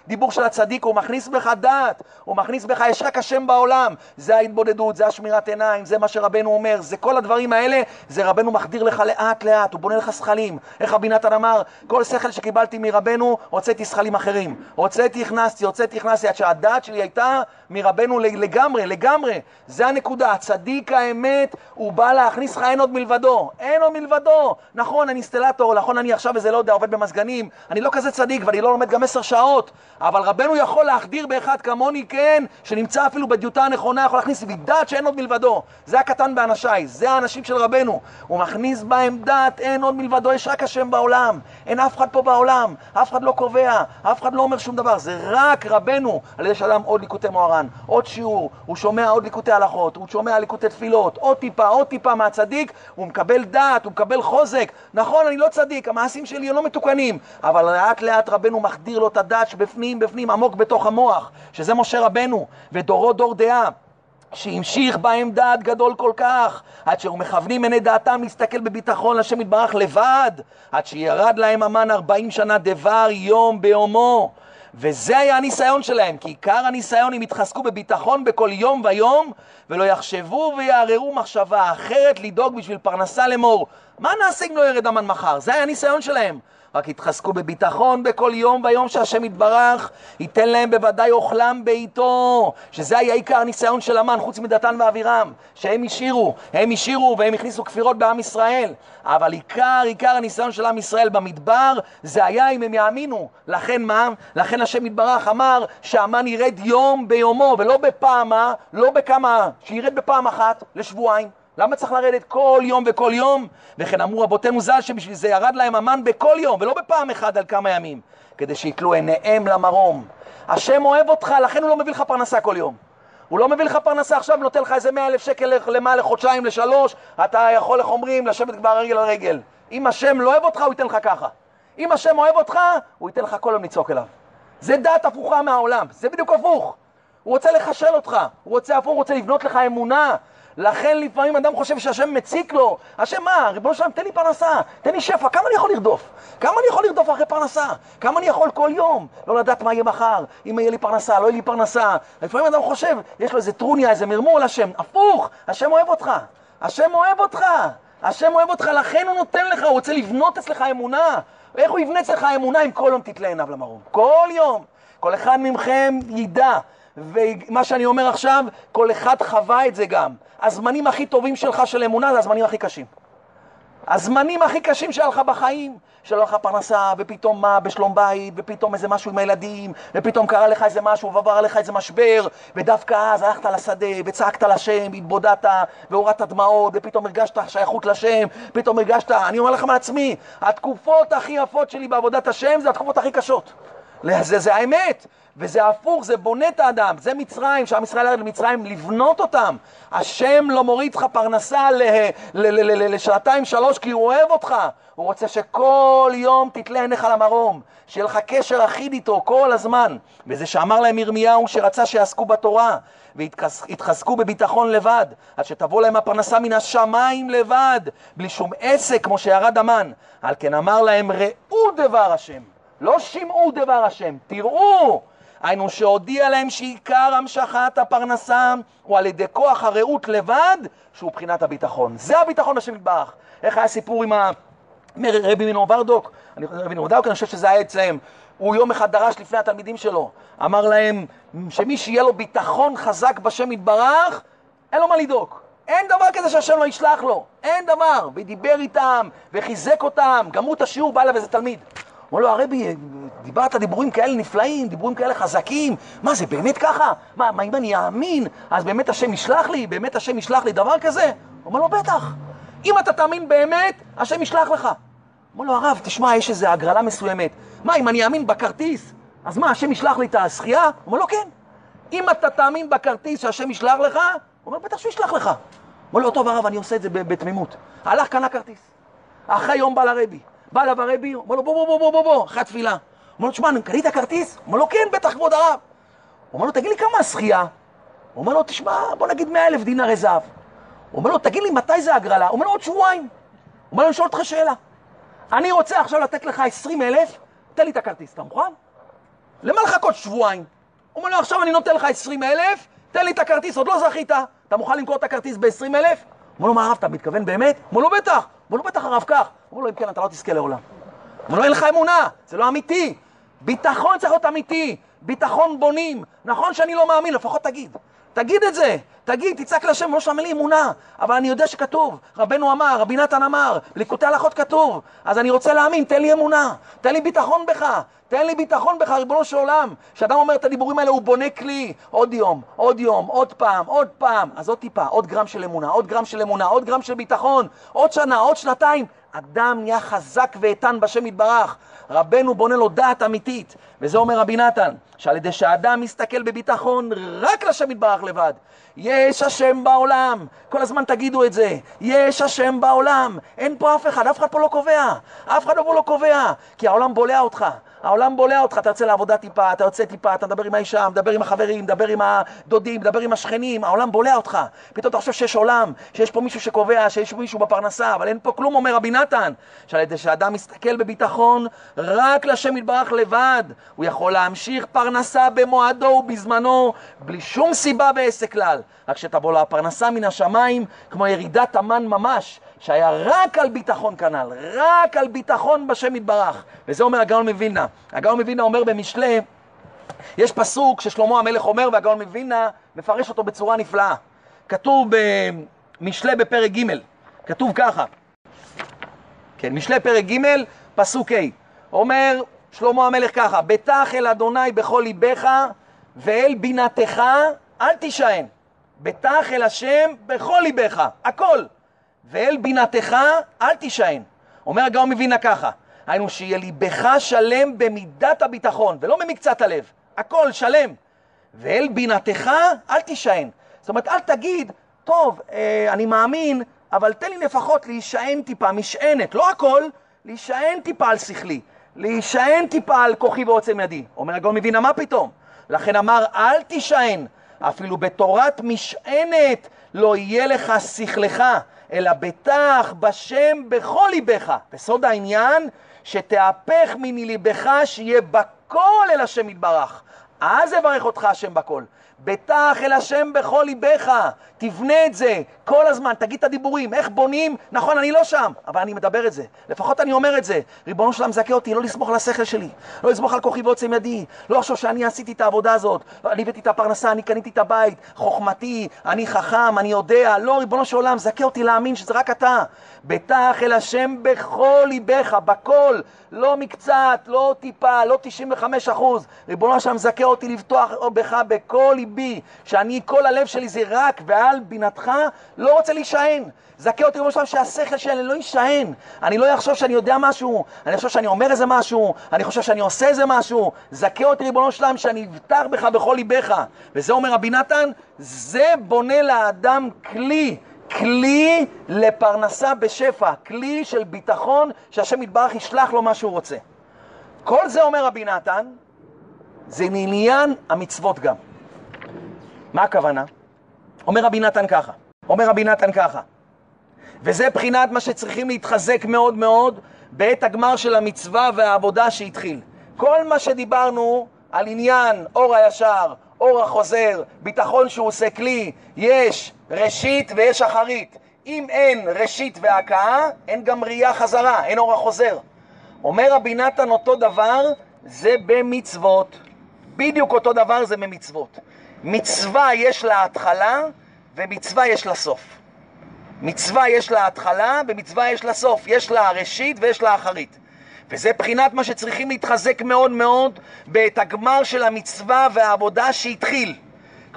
דיבור של הצדיק, הוא מכניס בך דת, הוא מכניס בך, יש רק השם בעולם. זה ההתבודדות, זה השמירת עיניים, זה מה שרבנו אומר, זה כל הדברים האלה, זה רבנו מחדיר לך לאט לאט, הוא בונה לך שכלים. איך רבי נתן אמר, כל שכל שקיבלתי מרבנו, הוצאתי שכלים אחרים. הוצאתי, הכנסתי, הוצאתי, הכנסתי, עד שהדת שלי הייתה מרבנו לגמרי, לגמרי. זה הנקודה. הצדיק האמת, הוא בא להכניס לך אין עוד מלבדו. אין עוד מלבדו. נכון, אני אינסטלטור, נכון, אני עכשיו איזה, לא יודע, עובד במזגנים. אני לא כזה צדיק ואני לא לומד גם עשר שעות. אבל רבנו יכול להחדיר באחד כמוני, כן, שנמצא אפילו בדיוטה הנכונה, יכול להכניס לי דת שאין עוד מלבדו. זה הקטן באנשיי, זה האנשים של רבנו. הוא מכניס בהם דת, אין עוד מלבדו, יש רק השם בעולם. אין אף אחד פה בעולם, אף אחד לא קובע, אף אחד לא אומר שום דבר. זה רק רבנו, על ידי שאדם עוד ליקוטי מוהר"ן, עוד שיעור, הוא שומע עוד ליקוטי הלכות, הוא שומע ליקוטי תפילות, עוד טיפה, עוד טיפה מהצדיק, הוא מקבל דת, הוא מקבל חוזק. נכון, אני לא צדיק, המעשים שלי לא מתוקנים, אבל לאט לאט רבנו מחדיר לו את הדת שבפנים, בפנים, עמוק בתוך המוח, שזה משה רבנו, ודורו דור דעה. שהמשיך בהם דעת גדול כל כך, עד שהוא מכוונים עיני דעתם להסתכל בביטחון לשם יתברך לבד, עד שירד להם המן ארבעים שנה דבר יום ביומו. וזה היה הניסיון שלהם, כי עיקר הניסיון הם יתחזקו בביטחון בכל יום ויום, ולא יחשבו ויערערו מחשבה אחרת לדאוג בשביל פרנסה לאמור. מה נעשה אם לא ירד המן מחר? זה היה הניסיון שלהם. רק יתחזקו בביטחון בכל יום ויום שהשם יתברך, ייתן להם בוודאי אוכלם בעיתו, שזה היה עיקר הניסיון של המן, חוץ מדתן ואבירם, שהם השאירו, הם השאירו והם הכניסו כפירות בעם ישראל. אבל עיקר, עיקר הניסיון של עם ישראל במדבר, זה היה אם הם יאמינו. לכן מה? לכן השם יתברך אמר שהמן ירד יום ביומו, ולא בפעמה, לא בכמה, שירד בפעם אחת לשבועיים. למה צריך לרדת כל יום וכל יום? וכן אמרו רבותינו ז"ל שבשביל זה ירד להם המן בכל יום, ולא בפעם אחת על כמה ימים, כדי שיתלו עיניהם למרום. השם אוהב אותך, לכן הוא לא מביא לך פרנסה כל יום. הוא לא מביא לך פרנסה עכשיו, נותן לך איזה מאה אלף שקל למה, לחודשיים, לשלוש, אתה יכול, איך אומרים, לשבת כבר רגל על רגל. אם השם לא אוהב אותך, הוא ייתן לך ככה. אם השם אוהב אותך, הוא ייתן לך כל יום לצעוק אליו. זה דת הפוכה מהעולם, זה בדיוק הפוך. הוא רוצה לחשל אותך, הוא רוצה הפוך, הוא רוצה לבנות לך אמונה. לכן לפעמים אדם חושב שהשם מציק לו. השם מה? ריבונו שלם, תן לי פרנסה, תן לי שפע, כמה אני יכול לרדוף? כמה אני יכול לרדוף אחרי פרנסה? כמה אני יכול כל יום? לא לדעת מה יהיה מחר, אם יהיה לי פרנסה, לא יהיה לי פרנסה. לפעמים אדם חושב, יש לו איזה טרוניה, איזה מרמור לשם. הפוך, השם אוהב אותך. השם אוהב אותך. השם אוהב אותך, לכן הוא נותן לך, הוא רוצה לבנות אצלך אמונה. איך הוא יבנה אצלך אמונה אם כל יום תתלה עיניו למרום? כל יום. כל אחד מכם ידע, ומה שאני אומר עכשיו, כל אחד חווה את זה גם. הזמנים הכי טובים שלך של אמונה זה הזמנים הכי קשים. הזמנים הכי קשים שהיה לך בחיים, שלא לך פרנסה, ופתאום מה, בשלום בית, ופתאום איזה משהו עם הילדים, ופתאום קרה לך איזה משהו, ועבר עליך איזה משבר, ודווקא אז הלכת לשדה, וצעקת לשם, והתבודדת, והורדת דמעות, ופתאום הרגשת שייכות לשם, פתאום הרגשת, אני אומר לך מעצמי, התקופות הכי יפות שלי בעבודת השם זה התקופות הכי קשות. זה, זה האמת. וזה הפוך, זה בונה את האדם, זה מצרים, שעם ישראל ירד למצרים לבנות אותם. השם לא מוריד לך פרנסה לשעתיים שלוש כי הוא אוהב אותך. הוא רוצה שכל יום תתלה עיניך למרום, שיהיה לך קשר אחיד איתו כל הזמן. וזה שאמר להם ירמיהו שרצה שיעסקו בתורה ויתחזקו בביטחון לבד, עד שתבוא להם הפרנסה מן השמיים לבד, בלי שום עסק כמו שירד המן. על כן אמר להם ראו דבר השם, לא שמעו דבר השם, תראו היינו שהודיע להם שעיקר המשכת הפרנסה הוא על ידי כוח הרעות לבד, שהוא בחינת הביטחון. זה הביטחון בשם יתברך. איך היה סיפור עם רבי מינו ורדוק? רבי מינו ורדוק, אני חושב שזה היה אצלם. הוא יום אחד דרש לפני התלמידים שלו, אמר להם שמי שיהיה לו ביטחון חזק בשם יתברך, אין לו מה לדאוג. אין דבר כזה שהשם לא ישלח לו, אין דבר. ודיבר איתם, וחיזק אותם, גמרו את השיעור, בא אליו איזה תלמיד. אמר לו, הרבי, דיברת דיבורים כאלה נפלאים, דיבורים כאלה חזקים, מה, זה באמת ככה? מה, מה אם אני אאמין, אז באמת השם ישלח לי? באמת השם ישלח לי דבר כזה? אומר לו, בטח. אם אתה תאמין באמת, השם ישלח לך. אמר לו, הרב, תשמע, יש איזו הגרלה מסוימת. מה, אם אני אאמין בכרטיס, אז מה, השם ישלח לי את? הוא אומר לו, כן. אם אתה תאמין בכרטיס שהשם ישלח לך, הוא אומר, בטח שהוא ישלח לך. אמר לו, טוב הרב, אני עושה את זה בתמימות. הלך, קנה כרטיס. אחרי יום בא לרבי. בא אליו הרבי, אומר לו, בוא, בוא, בוא, בוא, בוא, בוא, אחרי התפילה. אומר לו, תשמע, קנית כרטיס? אומר לו, כן, בטח, כבוד הרב. הוא אומר לו, תגיד לי כמה השחייה? הוא אומר לו, תשמע, בוא נגיד 100 אלף דינרי זהב. הוא אומר לו, תגיד לי, מתי זה הגרלה? הוא אומר לו, עוד שבועיים. הוא אומר לו, אני שואל אותך שאלה. אני רוצה עכשיו לתת לך 20 אלף, תן לי את הכרטיס, אתה מוכן? למה לחכות שבועיים? הוא אומר לו, עכשיו אני נותן לך 20 אלף, תן לי את הכרטיס, עוד לא זכית. אתה מוכן למכור את הכרטיס ב-20 אלף? אומר לו, מה הרב, אתה מתכוון באמת? אומר לו, בטח. אומר לו, בטח הרב, כך. אומר לו, אם כן, אתה לא תזכה לעולם. לו, אין לך אמונה, זה לא אמיתי. ביטחון צריך להיות אמיתי, ביטחון בונים. נכון שאני לא מאמין, לפחות תגיד. תגיד את זה, תגיד, תצעק להשם, לא שם לי אמונה, אבל אני יודע שכתוב, רבנו אמר, רבי נתן אמר, בליקוטי הלכות כתוב, אז אני רוצה להאמין, תן לי אמונה, תן לי ביטחון בך, תן לי ביטחון בך, ריבונו של עולם. כשאדם אומר את הדיבורים האלה, הוא בונה כלי, עוד יום, עוד יום, עוד פעם, עוד פעם, אז עוד טיפה, עוד גרם של אמונה, עוד גרם של אמונה, עוד גרם של ביטחון, עוד שנה, עוד שנתיים, אדם נהיה חזק ואיתן בשם יתברך. רבנו בונה לו דעת אמיתית, וזה אומר רבי נתן, שעל ידי שאדם מסתכל בביטחון רק לשם יתברך לבד. יש השם בעולם, כל הזמן תגידו את זה, יש השם בעולם, אין פה אף אחד, אף אחד פה לא קובע, אף אחד פה לא קובע, כי העולם בולע אותך, העולם בולע אותך, אתה יוצא לעבודה טיפה, אתה יוצא טיפה, אתה מדבר עם האישה, מדבר עם החברים, מדבר עם הדודים, מדבר עם השכנים, העולם בולע אותך. פתאום אתה חושב שיש עולם, שיש פה מישהו שקובע, שיש פה מישהו בפרנסה, אבל אין פה כלום, אומר רבי נתן. שעל ידי שאדם מסתכל בביטחון רק לשם יתברך לבד, הוא יכול להמשיך פרנסה במועדו ובזמנו, בלי שום סיבה ועסק כלל. רק שתבוא לו הפרנסה מן השמיים, כמו ירידת המן ממש, שהיה רק על ביטחון כנ"ל, רק על ביטחון בשם יתברך. וזה אומר הגאון מווילנה. הגאון מווילנה אומר במשלי, יש פסוק ששלמה המלך אומר והגאון מווילנה מפרש אותו בצורה נפלאה. כתוב במשלי בפרק ג', כתוב ככה, כן, משלי פרק ג', פסוק ה', אומר שלמה המלך ככה, בטח אל אדוני בכל ליבך ואל בינתך אל תישען. בטח אל השם בכל ליבך, הכל. ואל בינתך אל תישען. אומר הגאון מבינה ככה, היינו שיהיה ליבך שלם במידת הביטחון, ולא ממקצת הלב, הכל שלם. ואל בינתך אל תישען. זאת אומרת, אל תגיד, טוב, אה, אני מאמין, אבל תן לי לפחות להישען טיפה, משענת, לא הכל, להישען טיפה על שכלי, להישען טיפה על כוחי ועוצם ידי. אומר הגאון מבינה, מה פתאום? לכן אמר, אל תישען, אפילו בתורת משענת לא יהיה לך שכלך, אלא בטח בשם בכל ליבך. וסוד העניין, שתהפך מני ליבך, שיהיה בכל אל השם יתברך. אז יברך אותך השם בכל. בטח אל השם בכל ליבך, תבנה את זה כל הזמן, תגיד את הדיבורים, איך בונים, נכון, אני לא שם, אבל אני מדבר את זה, לפחות אני אומר את זה. ריבונו שלם מזכה אותי, לא לסמוך על השכל שלי, לא לסמוך על כוחי ועוצם ידי, לא לחשוב שאני עשיתי את העבודה הזאת, אני הבאתי את הפרנסה, אני קניתי את הבית, חוכמתי, אני חכם, אני יודע, לא, ריבונו של עולם, זכה אותי להאמין שזה רק אתה. בטח אל השם בכל ליבך, בכל, לא מקצת, לא טיפה, לא 95 אחוז. ריבונו שלם מזכה אותי לבטוח בך בכל ליבי, שאני, כל הלב שלי זה רק ועל בינתך, לא רוצה להישען. זכה אותי ריבונו שלם שהשכל שלי לא יישען. אני לא אחשוב שאני יודע משהו, אני חושב שאני אומר איזה משהו, אני חושב שאני עושה איזה משהו. זכה אותי ריבונו שלם שאני אבטח בך בכל ליבך. וזה אומר רבי נתן, זה בונה לאדם כלי. כלי לפרנסה בשפע, כלי של ביטחון שהשם יתברך ישלח לו מה שהוא רוצה. כל זה אומר רבי נתן, זה מעניין המצוות גם. מה הכוונה? אומר רבי נתן ככה, אומר רבי נתן ככה, וזה בחינת מה שצריכים להתחזק מאוד מאוד בעת הגמר של המצווה והעבודה שהתחיל. כל מה שדיברנו על עניין אור הישר, אור החוזר, ביטחון שהוא עושה כלי, יש ראשית ויש אחרית. אם אין ראשית והכאה, אין גם ראייה חזרה, אין אור החוזר. אומר רבי נתן אותו דבר, זה במצוות. בדיוק אותו דבר זה במצוות. מצווה יש לה התחלה ומצווה יש לה סוף. מצווה יש לה התחלה ומצווה יש לה סוף. יש לה ראשית ויש לה אחרית. וזה בחינת מה שצריכים להתחזק מאוד מאוד בעת הגמר של המצווה והעבודה שהתחיל.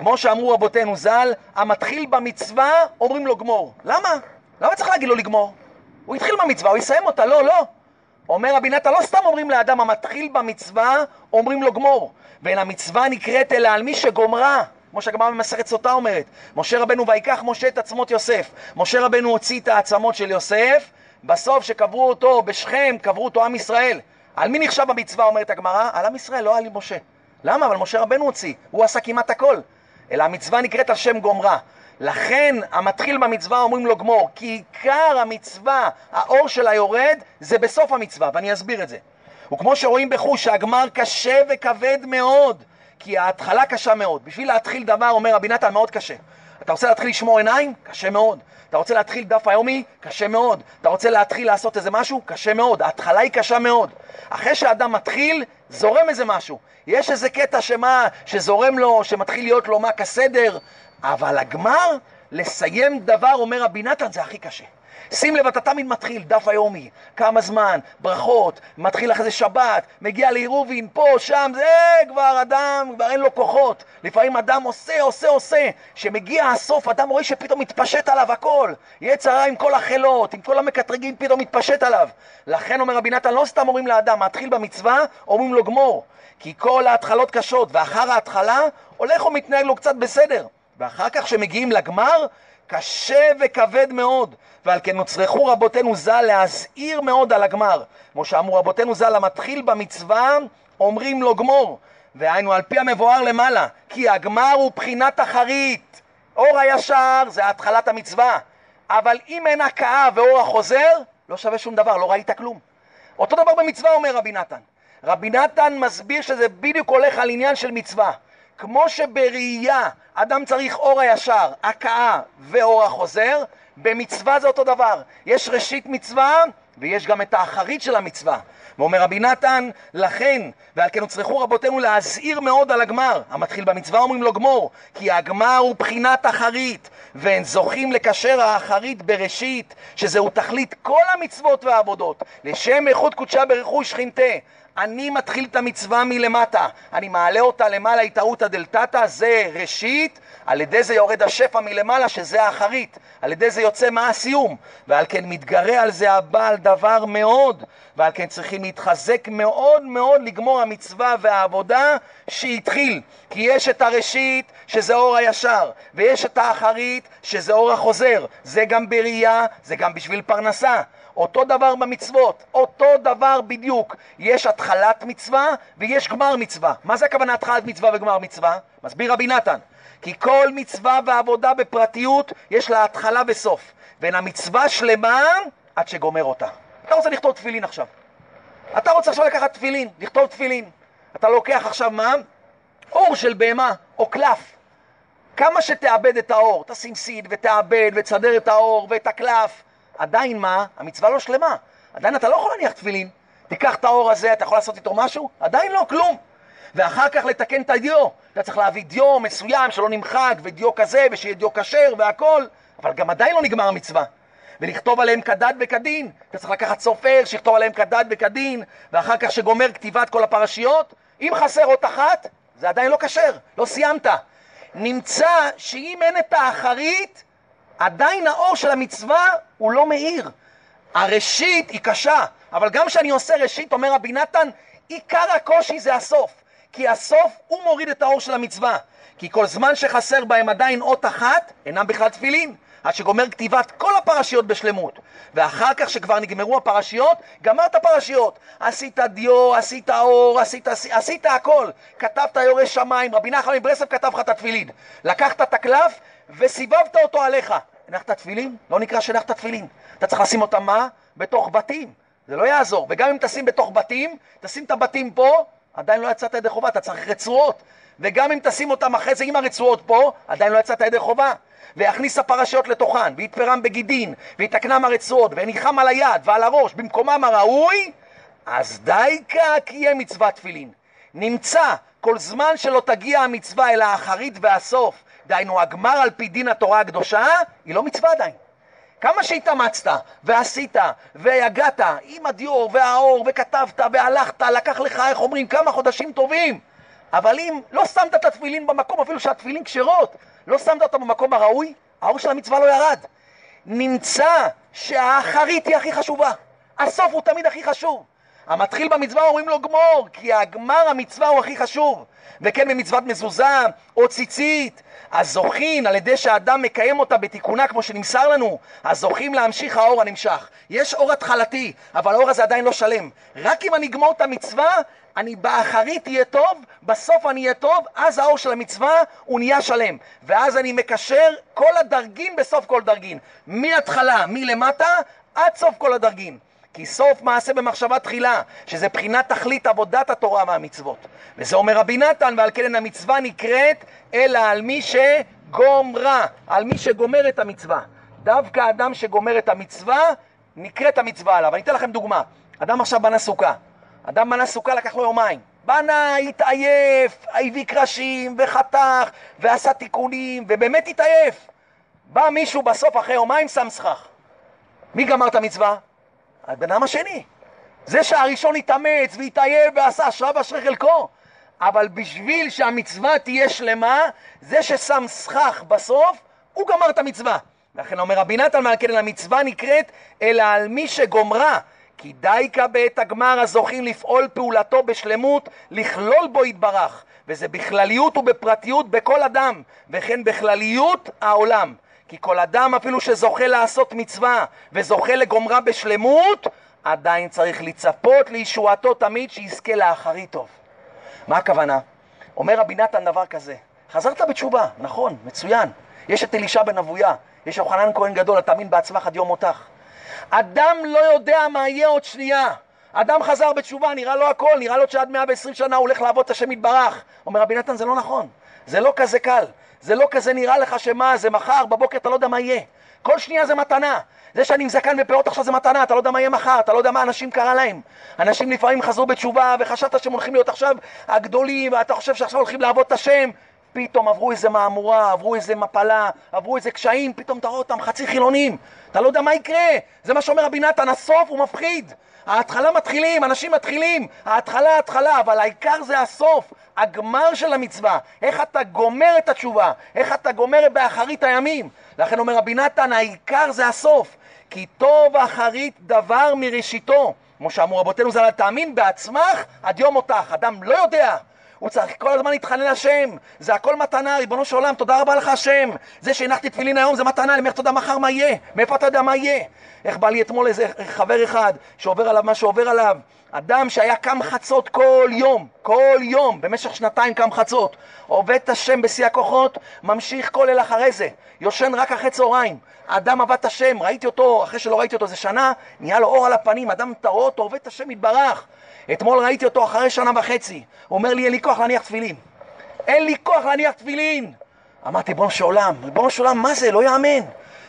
כמו שאמרו רבותינו ז"ל, המתחיל במצווה אומרים לו גמור. למה? למה צריך להגיד לו לגמור? הוא התחיל במצווה, הוא יסיים אותה, לא, לא. אומר רבי נתן, לא סתם אומרים לאדם המתחיל במצווה, אומרים לו גמור. ואין המצווה נקראת אלא על מי שגומרה. כמו שהגמרא במסכת סוטה אומרת, משה רבנו ויקח משה את עצמות יוסף. משה רבנו הוציא את העצמות של יוסף, בסוף שקברו אותו בשכם, קברו אותו עם ישראל. על מי נחשב במצווה, אומרת הגמרא? על עם ישראל, לא על משה. למה? אבל משה רבנו הוציא, הוא עשה כמעט הכל. אלא המצווה נקראת על שם גומרה. לכן המתחיל במצווה אומרים לו גמור, כי עיקר המצווה, האור שלה יורד, זה בסוף המצווה, ואני אסביר את זה. וכמו שרואים בחוש שהגמר קשה וכבד מאוד, כי ההתחלה קשה מאוד. בשביל להתחיל דבר, אומר רבי נתן, מאוד קשה. אתה רוצה להתחיל לשמור עיניים? קשה מאוד. אתה רוצה להתחיל דף היומי? קשה מאוד. אתה רוצה להתחיל לעשות איזה משהו? קשה מאוד. ההתחלה היא קשה מאוד. אחרי שאדם מתחיל, זורם איזה משהו. יש איזה קטע שמה, שזורם לו, שמתחיל להיות לו מה כסדר, אבל הגמר, לסיים דבר, אומר רבי נתן, זה הכי קשה. שים לב, אתה תמיד מתחיל, דף היומי, כמה זמן, ברכות, מתחיל אחרי זה שבת, מגיע לעירובין, פה, שם, זה כבר אדם, כבר אין לו כוחות. לפעמים אדם עושה, עושה, עושה. כשמגיע הסוף, אדם רואה שפתאום מתפשט עליו הכל. יצרה עם כל החילות, עם כל המקטרגים, פתאום מתפשט עליו. לכן אומר רבי נתן, לא סתם אומרים לאדם, מתחיל במצווה, אומרים לו גמור. כי כל ההתחלות קשות, ואחר ההתחלה הולך ומתנהג לו קצת בסדר. ואחר כך כשמגיעים לגמר, קשה וכבד מאוד, ועל כן נוצרכו רבותינו ז"ל להזהיר מאוד על הגמר. כמו שאמרו רבותינו ז"ל, המתחיל במצווה, אומרים לו גמור. והיינו על פי המבואר למעלה, כי הגמר הוא בחינת אחרית. אור הישר זה התחלת המצווה, אבל אם אין הכאה ואור החוזר, לא שווה שום דבר, לא ראית כלום. אותו דבר במצווה אומר רבי נתן. רבי נתן מסביר שזה בדיוק הולך על עניין של מצווה. כמו שבראייה אדם צריך אור הישר, הכאה ואור החוזר, במצווה זה אותו דבר. יש ראשית מצווה ויש גם את האחרית של המצווה. ואומר רבי נתן, לכן, ועל כן הוצרכו רבותינו להזהיר מאוד על הגמר. המתחיל במצווה אומרים לו גמור, כי הגמר הוא בחינת אחרית, והם זוכים לקשר האחרית בראשית, שזהו תכלית כל המצוות והעבודות, לשם איכות קודשה ברכוש שכינתה. אני מתחיל את המצווה מלמטה, אני מעלה אותה למעלה התערותא דלתתא, זה ראשית, על ידי זה יורד השפע מלמעלה, שזה האחרית, על ידי זה יוצא מה הסיום, ועל כן מתגרה על זה הבעל דבר מאוד, ועל כן צריכים להתחזק מאוד מאוד לגמור המצווה והעבודה שהתחיל, כי יש את הראשית, שזה אור הישר, ויש את האחרית, שזה אור החוזר, זה גם בראייה, זה גם בשביל פרנסה. אותו דבר במצוות, אותו דבר בדיוק. יש התחלת מצווה ויש גמר מצווה. מה זה הכוונה התחלת מצווה וגמר מצווה? מסביר רבי נתן. כי כל מצווה ועבודה בפרטיות יש לה התחלה וסוף. ואין המצווה שלמה עד שגומר אותה. אתה רוצה לכתוב תפילין עכשיו. אתה רוצה עכשיו לקחת תפילין, לכתוב תפילין. אתה לוקח עכשיו מה? אור של בהמה או קלף. כמה שתאבד את האור, תשים סיד ותאבד ותסדר את האור ואת הקלף, עדיין מה? המצווה לא שלמה. עדיין אתה לא יכול להניח תפילין. תיקח את האור הזה, אתה יכול לעשות איתו משהו? עדיין לא, כלום. ואחר כך לתקן את הדיו. אתה צריך להביא דיו מסוים שלא נמחק, ודיו כזה, ושיהיה דיו כשר והכל, אבל גם עדיין לא נגמר המצווה. ולכתוב עליהם כדת וכדין. אתה צריך לקחת סופר שיכתוב עליהם כדת וכדין, ואחר כך שגומר כתיבת כל הפרשיות, אם חסר אות אחת, זה עדיין לא כשר, לא סיימת. נמצא שאם אין את האחרית, עדיין האור של המצווה הוא לא מאיר. הראשית היא קשה, אבל גם כשאני עושה ראשית, אומר רבי נתן, עיקר הקושי זה הסוף. כי הסוף הוא מוריד את האור של המצווה. כי כל זמן שחסר בהם עדיין אות אחת, אינם בכלל תפילין. עד שגומר כתיבת כל הפרשיות בשלמות. ואחר כך שכבר נגמרו הפרשיות, גמרת פרשיות. עשית דיו, עשית אור, עשית, עשית הכל. כתבת יורא שמיים, רבי נחמן מברסלב כתב לך את התפילין. לקחת את הקלף וסיבבת אותו עליך. הנחת תפילין? לא נקרא שהנחת תפילין. אתה צריך לשים אותם מה? בתוך בתים. זה לא יעזור. וגם אם תשים בתוך בתים, תשים את הבתים פה, עדיין לא יצאת ידי חובה, אתה צריך רצועות. וגם אם תשים אותם אחרי זה עם הרצועות פה, עדיין לא יצאת ידי חובה. ויכניס הפרשיות לתוכן, ויתפרם בגידין, ויתקנם הרצועות, והניחם על היד ועל הראש במקומם הראוי, אז די כי יהיה מצוות תפילין. נמצא כל זמן שלא תגיע המצווה אל האחרית והסוף, דהיינו הגמר על פי דין התורה הקדושה, היא לא מצווה עדיין. כמה שהתאמצת, ועשית, והגעת עם הדיור והאור, וכתבת, והלכת, לקח לך, איך אומרים, כמה חודשים טובים. אבל אם לא שמת את התפילין במקום, אפילו שהתפילין כשרות, לא שמת אותה במקום הראוי, האור של המצווה לא ירד. נמצא שהאחרית היא הכי חשובה. הסוף הוא תמיד הכי חשוב. המתחיל במצווה אומרים לו גמור, כי הגמר המצווה הוא הכי חשוב. וכן במצוות מזוזה או ציצית, הזוכים על ידי שהאדם מקיים אותה בתיקונה כמו שנמסר לנו, הזוכים להמשיך האור הנמשך. יש אור התחלתי, אבל האור הזה עדיין לא שלם. רק אם אני אגמור את המצווה, אני באחרית אהיה טוב, בסוף אני אהיה טוב, אז האור של המצווה הוא נהיה שלם. ואז אני מקשר כל הדרגים בסוף כל דרגין. מההתחלה, מלמטה, עד סוף כל הדרגים. כי סוף מעשה במחשבה תחילה, שזה בחינת תכלית עבודת התורה והמצוות. וזה אומר רבי נתן, ועל כן המצווה נקראת אלא על מי שגומרה, על מי שגומר את המצווה. דווקא אדם שגומר את המצווה, נקראת המצווה עליו. אני אתן לכם דוגמה. אדם עכשיו בנה סוכה. אדם בנה סוכה, לקח לו יומיים. בנה, התעייף, הביא קרשים, וחתך, ועשה תיקונים, ובאמת התעייף. בא מישהו בסוף, אחרי יומיים, שם סכך. מי גמר את המצווה? הבן אדם השני. זה שהראשון התאמץ והתעייף ועשה אשרה ואשרי חלקו. אבל בשביל שהמצווה תהיה שלמה, זה ששם סכך בסוף, הוא גמר את המצווה. לכן אומר רבי נתן מהקרן, המצווה נקראת אלא על מי שגומרה. כי דייקה בעת הגמר הזוכים לפעול פעולתו בשלמות, לכלול בו יתברך. וזה בכלליות ובפרטיות בכל אדם, וכן בכלליות העולם. כי כל אדם אפילו שזוכה לעשות מצווה וזוכה לגומרה בשלמות, עדיין צריך לצפות לישועתו תמיד שיזכה לאחרית טוב. מה הכוונה? אומר רבי נתן דבר כזה, חזרת בתשובה, נכון, מצוין. יש את אלישע בן אבויה, יש יוחנן כהן גדול, אתה תאמין בעצמך עד יום מותך. אדם לא יודע מה יהיה עוד שנייה. אדם חזר בתשובה, נראה לו הכל, נראה לו שעד 120 שנה הוא הולך לעבוד את השם יתברך. אומר רבי נתן, זה לא נכון, זה לא כזה קל. זה לא כזה נראה לך שמה, זה מחר, בבוקר אתה לא יודע מה יהיה. כל שנייה זה מתנה. זה שאני עם זקן ופאות עכשיו זה מתנה, אתה לא יודע מה יהיה מחר, אתה לא יודע מה אנשים קרה להם. אנשים לפעמים חזרו בתשובה וחשבת שהם הולכים להיות עכשיו הגדולים, ואתה חושב שעכשיו הולכים לעבוד את השם. פתאום עברו איזה מהמורה, עברו איזה מפלה, עברו איזה קשיים, פתאום אתה רואה אותם חצי חילונים. אתה לא יודע מה יקרה. זה מה שאומר רבי נתן, הסוף הוא מפחיד. ההתחלה מתחילים, אנשים מתחילים, ההתחלה התחלה, אבל העיקר זה הסוף, הגמר של המצווה, איך אתה גומר את התשובה, איך אתה גומר באחרית הימים. לכן אומר רבי נתן, העיקר זה הסוף, כי טוב אחרית דבר מראשיתו. כמו שאמרו רבותינו ז"ל, תאמין בעצמך עד יום מותך. אדם לא יודע, הוא צריך כל הזמן להתחנן להשם, זה הכל מתנה, ריבונו של עולם, תודה רבה לך השם. זה שהנחתי תפילין היום זה מתנה, אני אומר תודה מחר מה יהיה, מאיפה אתה יודע מה יהיה? איך בא לי אתמול איזה חבר אחד שעובר עליו מה שעובר עליו, אדם שהיה קם חצות כל יום, כל יום, במשך שנתיים קם חצות, עובד את השם בשיא הכוחות, ממשיך כל אל אחרי זה, יושן רק אחרי צהריים. אדם עבד את השם, ראיתי אותו, אחרי שלא ראיתי אותו איזה שנה, נהיה לו אור על הפנים, אדם, אתה עובד את השם יתברך. אתמול ראיתי אותו אחרי שנה וחצי, הוא אומר לי, אין לי כוח להניח תפילין. אין לי כוח להניח תפילין. אמרתי, ריבונו של עולם, ריבונו של עולם, מה זה? לא יאמן.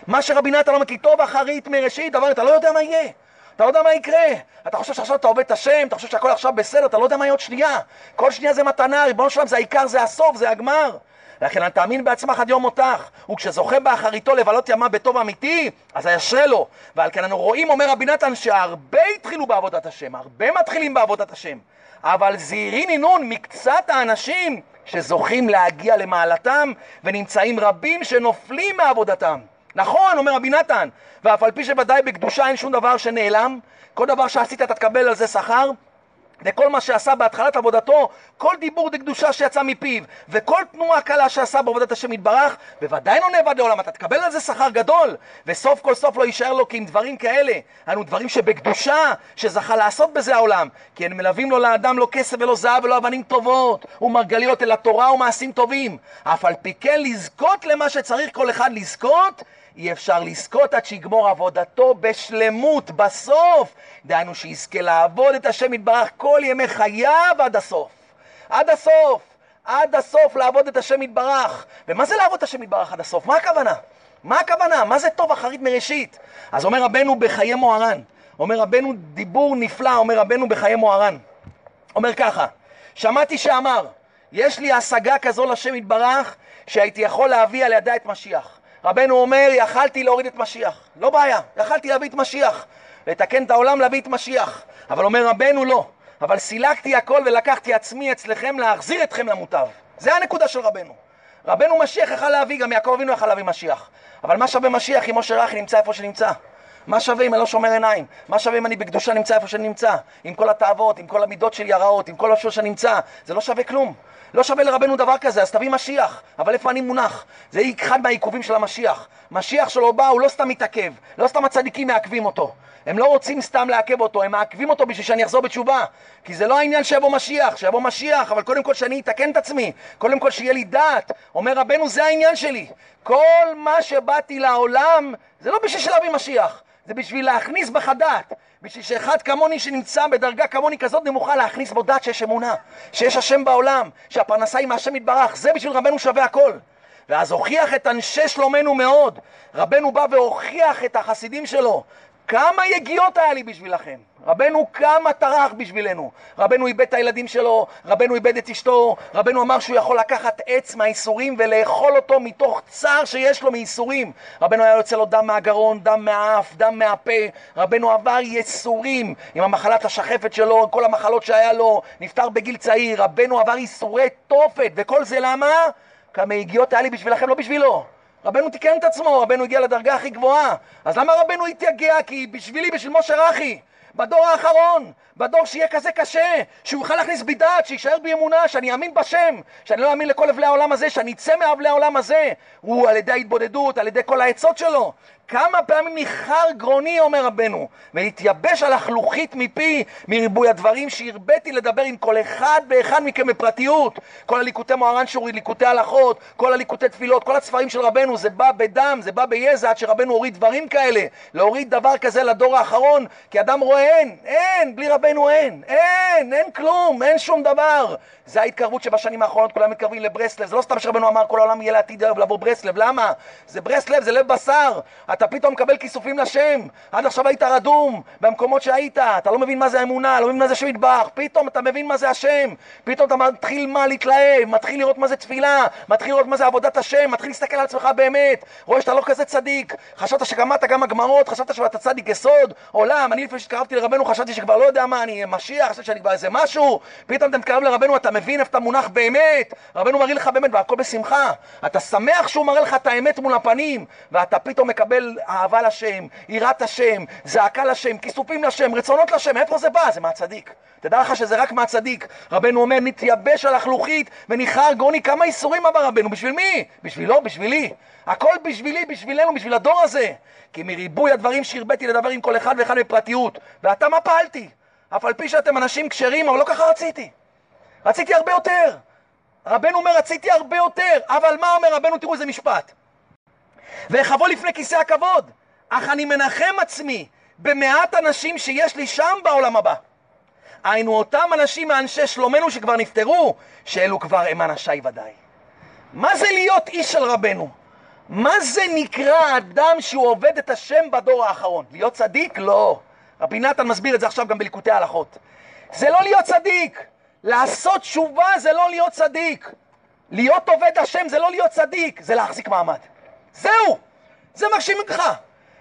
מה שרבי נתן אומר, כי טוב אחרית מראשית, אבל אתה לא יודע מה יהיה. אתה לא יודע מה יקרה. אתה חושב שעכשיו אתה עובד את השם, אתה חושב שהכל עכשיו בסדר, אתה לא יודע מה יהיה עוד שנייה. כל שנייה זה מתנה, ריבונו של עולם, זה העיקר, זה הסוף, זה הגמר. לכן אל תאמין בעצמך עד יום מותך, וכשזוכה באחריתו לבלות ימה בטוב אמיתי, אז הישרה לו. ועל כן אנו רואים, אומר רבי נתן, שהרבה התחילו בעבודת השם, הרבה מתחילים בעבודת השם. אבל זהירין אינון מקצת האנשים שזוכים להגיע למעלתם, ונמצאים רבים שנופלים מעבודתם. נכון, אומר רבי נתן, ואף על פי שוודאי בקדושה אין שום דבר שנעלם, כל דבר שעשית אתה תקבל על זה שכר, וכל מה שעשה בהתחלת עבודתו, כל דיבור דקדושה שיצא מפיו, וכל תנועה קלה שעשה בעבודת השם יתברך, בוודאי לא נאבד לעולם, אתה תקבל על זה שכר גדול, וסוף כל סוף לא יישאר לו כי עם דברים כאלה, אנו דברים שבקדושה, שזכה לעשות בזה העולם, כי הם מלווים לו לאדם לא כסף ולא זהב ולא אבנים טובות, ומרגליות אלא תורה ומעשים טובים, אף על פי כן לזכות למה שצריך כל אחד לזכות, אי אפשר לזכות עד שיגמור עבודתו בשלמות, בסוף. דהיינו שיזכה לעבוד את השם יתברך כל ימי חייו עד הסוף. עד הסוף. עד הסוף לעבוד את השם יתברך. ומה זה לעבוד את השם יתברך עד הסוף? מה הכוונה? מה הכוונה? מה זה טוב אחרית מראשית? אז אומר רבנו בחיי מוהר"ן, אומר רבנו דיבור נפלא, אומר רבנו בחיי מוהר"ן. אומר ככה, שמעתי שאמר, יש לי השגה כזו לשם יתברך, שהייתי יכול להביא על ידה את משיח. רבנו אומר, יכלתי להוריד את משיח. לא בעיה, יכלתי להביא את משיח. לתקן את העולם, להביא את משיח. אבל אומר רבנו, לא. אבל סילקתי הכל ולקחתי עצמי אצלכם להחזיר אתכם למוטב. זה הנקודה של רבנו. רבנו משיח יכל להביא, גם יעקב אבינו יכל להביא משיח. אבל מה שווה משיח אם משה רכי נמצא איפה שנמצא? מה שווה אם אני לא שומר עיניים? מה שווה אם אני בקדושה נמצא איפה שאני נמצא? עם כל התאוות, עם כל המידות שלי הרעות, עם כל השור שנמצא? זה לא שווה כלום. לא שווה לרבנו דבר כזה, אז תביא משיח. אבל איפה אני מונח? זה אחד מהעיכובים של המשיח. משיח שלו בא, הוא לא סתם מתעכב. לא סתם הצדיקים מעכבים אותו. הם לא רוצים סתם לעכב אותו, הם מעכבים אותו בשביל שאני אחזור בתשובה. כי זה לא העניין שיבוא משיח, שיבוא משיח, אבל קודם כל שאני אתקן את עצמי. קודם כל שיהיה לי דעת. אומר רבנו, זה העניין שלי. כל מה שבאתי לעולם, זה לא בשביל להביא משיח. זה בשביל להכניס בך דעת. בשביל שאחד כמוני שנמצא בדרגה כמוני כזאת נמוכה להכניס בו דת שיש אמונה, שיש השם בעולם, שהפרנסה היא מהשם יתברך, זה בשביל רבנו שווה הכל. ואז הוכיח את אנשי שלומנו מאוד. רבנו בא והוכיח את החסידים שלו, כמה יגיעות היה לי בשבילכם. רבנו כמה טרח בשבילנו. רבנו איבד את הילדים שלו, רבנו איבד את אשתו, רבנו אמר שהוא יכול לקחת עץ מהייסורים ולאכול אותו מתוך צער שיש לו מייסורים. רבנו היה יוצא לו דם מהגרון, דם מהאף, דם מהפה. רבנו עבר ייסורים עם המחלת השחפת שלו, כל המחלות שהיה לו, נפטר בגיל צעיר. רבנו עבר ייסורי תופת, וכל זה למה? כמה יגיעות היה לי בשבילכם, לא בשבילו. רבנו תיקן את עצמו, רבנו הגיע לדרגה הכי גבוהה. אז למה רבנו התייגע? כי בשבילי, בשביל משה רכי. בדור האחרון, בדור שיהיה כזה קשה, שהוא יוכל להכניס בי דעת, שיישאר בי אמונה, שאני אאמין בשם, שאני לא אאמין לכל אבלי העולם הזה, שאני אצא מאבלי העולם הזה, הוא על ידי ההתבודדות, על ידי כל העצות שלו. כמה פעמים ניחר גרוני, אומר רבנו, והתייבש על החלוכית מפי, מריבוי הדברים שהרביתי לדבר עם כל אחד ואחד מכם בפרטיות. כל הליקוטי מוהר"ן שהוריד, ליקוטי הלכות, כל הליקוטי תפילות, כל הספרים של רבנו, זה בא בדם, זה בא ביזע, עד שרבנו הוריד דברים כאלה. להוריד דבר כזה לדור האחרון, כי אדם רואה אין, אין, בלי רבנו אין, אין, אין כלום, אין שום דבר. זה ההתקרבות שבשנים האחרונות כולם מתקרבים לברסלב, זה לא סתם שרבנו אמר כל העולם יהיה לעתיד לעבור ברסלב, למה? זה ברסלב, זה לב בשר. אתה פתאום מקבל כיסופים לשם. עד עכשיו היית רדום במקומות שהיית, אתה לא מבין מה זה אמונה, לא מבין מה זה שם מטבח, פתאום אתה מבין מה זה השם, פתאום אתה מתחיל מה להתלהב, מתחיל לראות מה זה תפילה, מתחיל לראות מה זה עבודת השם, מתחיל להסתכל על עצמך באמת, רואה שאתה לא כזה צדיק, חשבת שגמרת גם הגמרות, חשבת שאתה צדיק יסוד, עולם, אני לפני שהתקרבתי לרבנו חשבתי שכבר לא יודע מה, אני משיח, חשבתי שאני כבר איזה משהו, פתאום אתה מתקרב לרבנו, אתה מבין איפה אתה מונח באמת, רבנו מראה לך באמת, והכל בשמחה, אתה שמח שהוא מראה לך את האמת מול הפנים, ואתה פתאום מקבל אהבה לשם, יראת השם, זעקה לשם, כיסופים לשם, רצונות לשם, איפה זה בא? זה מהצדיק. תדע לך שזה רק מהצדיק. רבנו אומר, נתייבש על החלוכית וניחר גוני. כמה איסורים אמר רבנו? בשביל מי? בשבילו, בשבילי. הכל בשבילי, בשבילנו, בשביל הדור הזה. כי מריבוי הדברים שהרביתי לדבר עם כל אחד ואחד בפרטיות. ואתה מה פעלתי? אף על פי שאתם אנשים כשרים, אבל לא ככה רציתי. רציתי הרבה יותר. רבנו אומר, רציתי הרבה יותר. אבל מה אומר רבנו? תראו איזה משפט. ואחבוא לפני כיסא הכבוד, אך אני מנחם עצמי במעט אנשים שיש לי שם בעולם הבא. היינו אותם אנשים מאנשי שלומנו שכבר נפטרו, שאלו כבר הם אנשיי ודאי. מה זה להיות איש של רבנו? מה זה נקרא אדם שהוא עובד את השם בדור האחרון? להיות צדיק? לא. רבי נתן מסביר את זה עכשיו גם בליקוטי ההלכות. זה לא להיות צדיק. לעשות תשובה זה לא להיות צדיק. להיות עובד השם זה לא להיות צדיק, זה להחזיק מעמד. זהו! זה מבקשים ממך.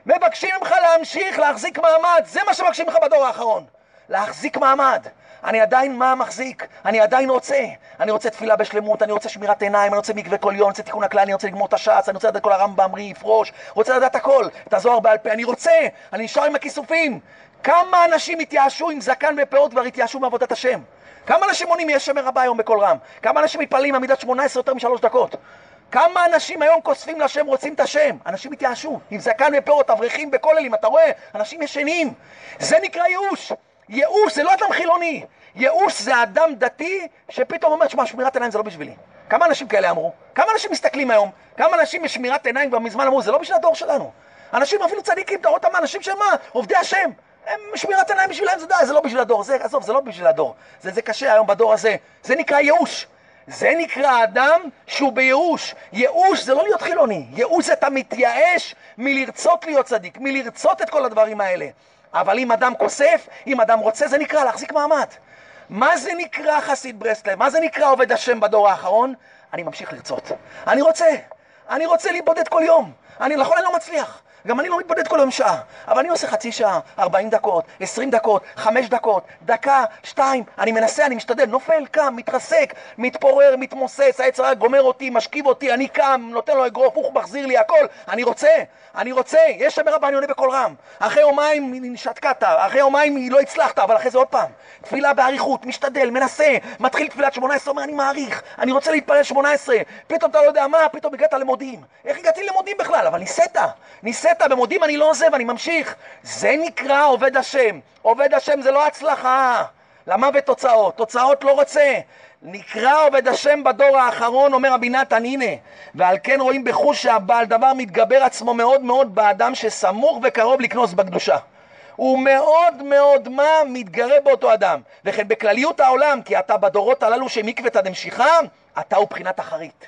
מבקשים ממך להמשיך להחזיק מעמד, זה מה שמבקשים ממך בדור האחרון. להחזיק מעמד. אני עדיין מה מחזיק? אני עדיין רוצה. אני רוצה תפילה בשלמות, אני רוצה שמירת עיניים, אני רוצה מקווה כל יום, אני רוצה תיקון הכלל, אני רוצה לגמור את הש"ס, אני רוצה לדעת כל הרמב"ם, רי, יפרוש, רוצה לדעת הכל, את הזוהר בעל פה, אני רוצה, אני נשאר עם הכיסופים. כמה אנשים התייאשו עם זקן ופאות כבר התייאשו מעבודת השם? כמה אנשים מונים יש שמר רבה היום בקול רם? כמה אנשים מתפללים עמידת 18 יותר משלוש דקות? כמה אנשים היום כוספים לשם, רוצים את השם? אנשים התייאשו, עם זקן ופירות, אברכים בכוללים, אתה רואה? אנשים ישנים. זה נקרא ייאוש. ייאוש זה לא אדם חילוני. ייאוש זה אדם דתי שפתאום אומר, שמע, שמירת עיניים זה לא בשבילי. כמה אנשים כאלה אמרו? כמה אנשים מסתכלים היום? כמה אנשים בשמירת עיניים כבר מזמן אמרו, זה לא בשביל הדור שלנו. אנשים אפילו צדיקים, אתה רואה אותם, אנשים שמה? עובדי השם. הם שמירת עיניים בשבילם, זה די, זה לא בשביל הדור. זה, עזוב, זה לא בשביל הדור. זה, זה קשה היום בדור הזה. זה נקרא ייאוש. זה נקרא אדם שהוא בייאוש. ייאוש זה לא להיות חילוני, ייאוש זה אתה מתייאש מלרצות להיות צדיק, מלרצות את כל הדברים האלה. אבל אם אדם כוסף, אם אדם רוצה, זה נקרא להחזיק מעמד. מה זה נקרא חסיד ברסלב? מה זה נקרא עובד השם בדור האחרון? אני ממשיך לרצות. אני רוצה, אני רוצה להיבודד כל יום. אני נכון, אני לא מצליח. גם אני לא מתבודד כל יום שעה, אבל אני עושה חצי שעה, 40 דקות, 20 דקות, 5 דקות, דקה, 2, אני מנסה, אני משתדל, נופל, קם, מתרסק, מתפורר, מתמוסס, הרע גומר אותי, משכיב אותי, אני קם, נותן לו אגרוף, הוא מחזיר לי הכל, אני רוצה, אני רוצה, יש שם רבה, אני עונה בקול רם. אחרי יומיים שתקת, אחרי יומיים לא הצלחת, אבל אחרי זה עוד פעם. תפילה באריכות, משתדל, מנסה, מתחיל תפילת 18, אומר אני מעריך, אני רוצה להתפלל 18, פתאום אתה לא יודע מה, פתאום הגעת למודיעין. איך הגעתי למודיעין בכלל? אבל ניסית, ניסית, במודיעין אני לא עוזב, אני ממשיך. זה נקרא עובד השם. עובד השם זה לא הצלחה. למוות תוצאות, תוצאות לא רוצה. נקרא עובד השם בדור האחרון, אומר רבי נתן, הנה, ועל כן רואים בחוש שהבעל דבר מתגבר עצמו מאוד מאוד באדם שסמוך וקרוב לקנוס בקדושה. הוא מאוד מאוד מה מתגרה באותו אדם. וכן בכלליות העולם, כי אתה בדורות הללו שמקוותא דמשיחא, אתה הוא בחינת אחרית.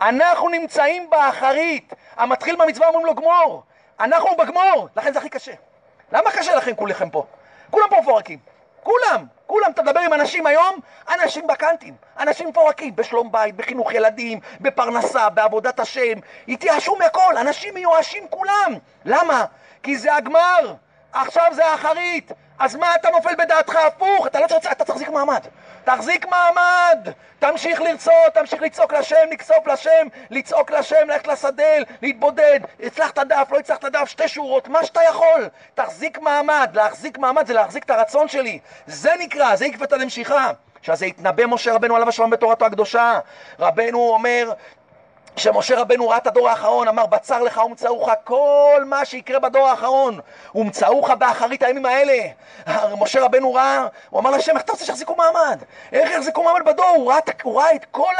אנחנו נמצאים באחרית. המתחיל במצווה אומרים לו גמור. אנחנו בגמור, לכן זה הכי קשה. למה קשה לכם כולכם פה? כולם פה מפורקים. כולם, כולם, אתה מדבר עם אנשים היום, אנשים בקנטים, אנשים מפורקים, בשלום בית, בחינוך ילדים, בפרנסה, בעבודת השם, התייאשו מהכל, אנשים מיואשים כולם. למה? כי זה הגמר, עכשיו זה האחרית, אז מה אתה נופל בדעתך הפוך? אתה לא צריך, אתה להחזיק מעמד. תחזיק מעמד! תמשיך לרצות, תמשיך לצעוק לשם, לקסוף לשם, לצעוק לשם, ללכת לשדה, להתבודד. הצלחת דף, לא הצלחת דף, שתי שורות, מה שאתה יכול. תחזיק מעמד. להחזיק מעמד זה להחזיק את הרצון שלי. זה נקרא, זה עקבתא דמשיחא. שזה התנבא משה רבנו עליו השלום בתורתו הקדושה. רבנו אומר, כשמשה רבנו ראה את הדור האחרון, אמר, בצר לך ומצאוך כל מה שיקרה בדור האחרון, ומצאוך באחרית הימים האלה. משה רבנו ראה, הוא אמר להשם, איך אתה רוצה שיחזיקו מעמד? איך יחזיקו מעמד בדור? הוא ראה, הוא ראה את כל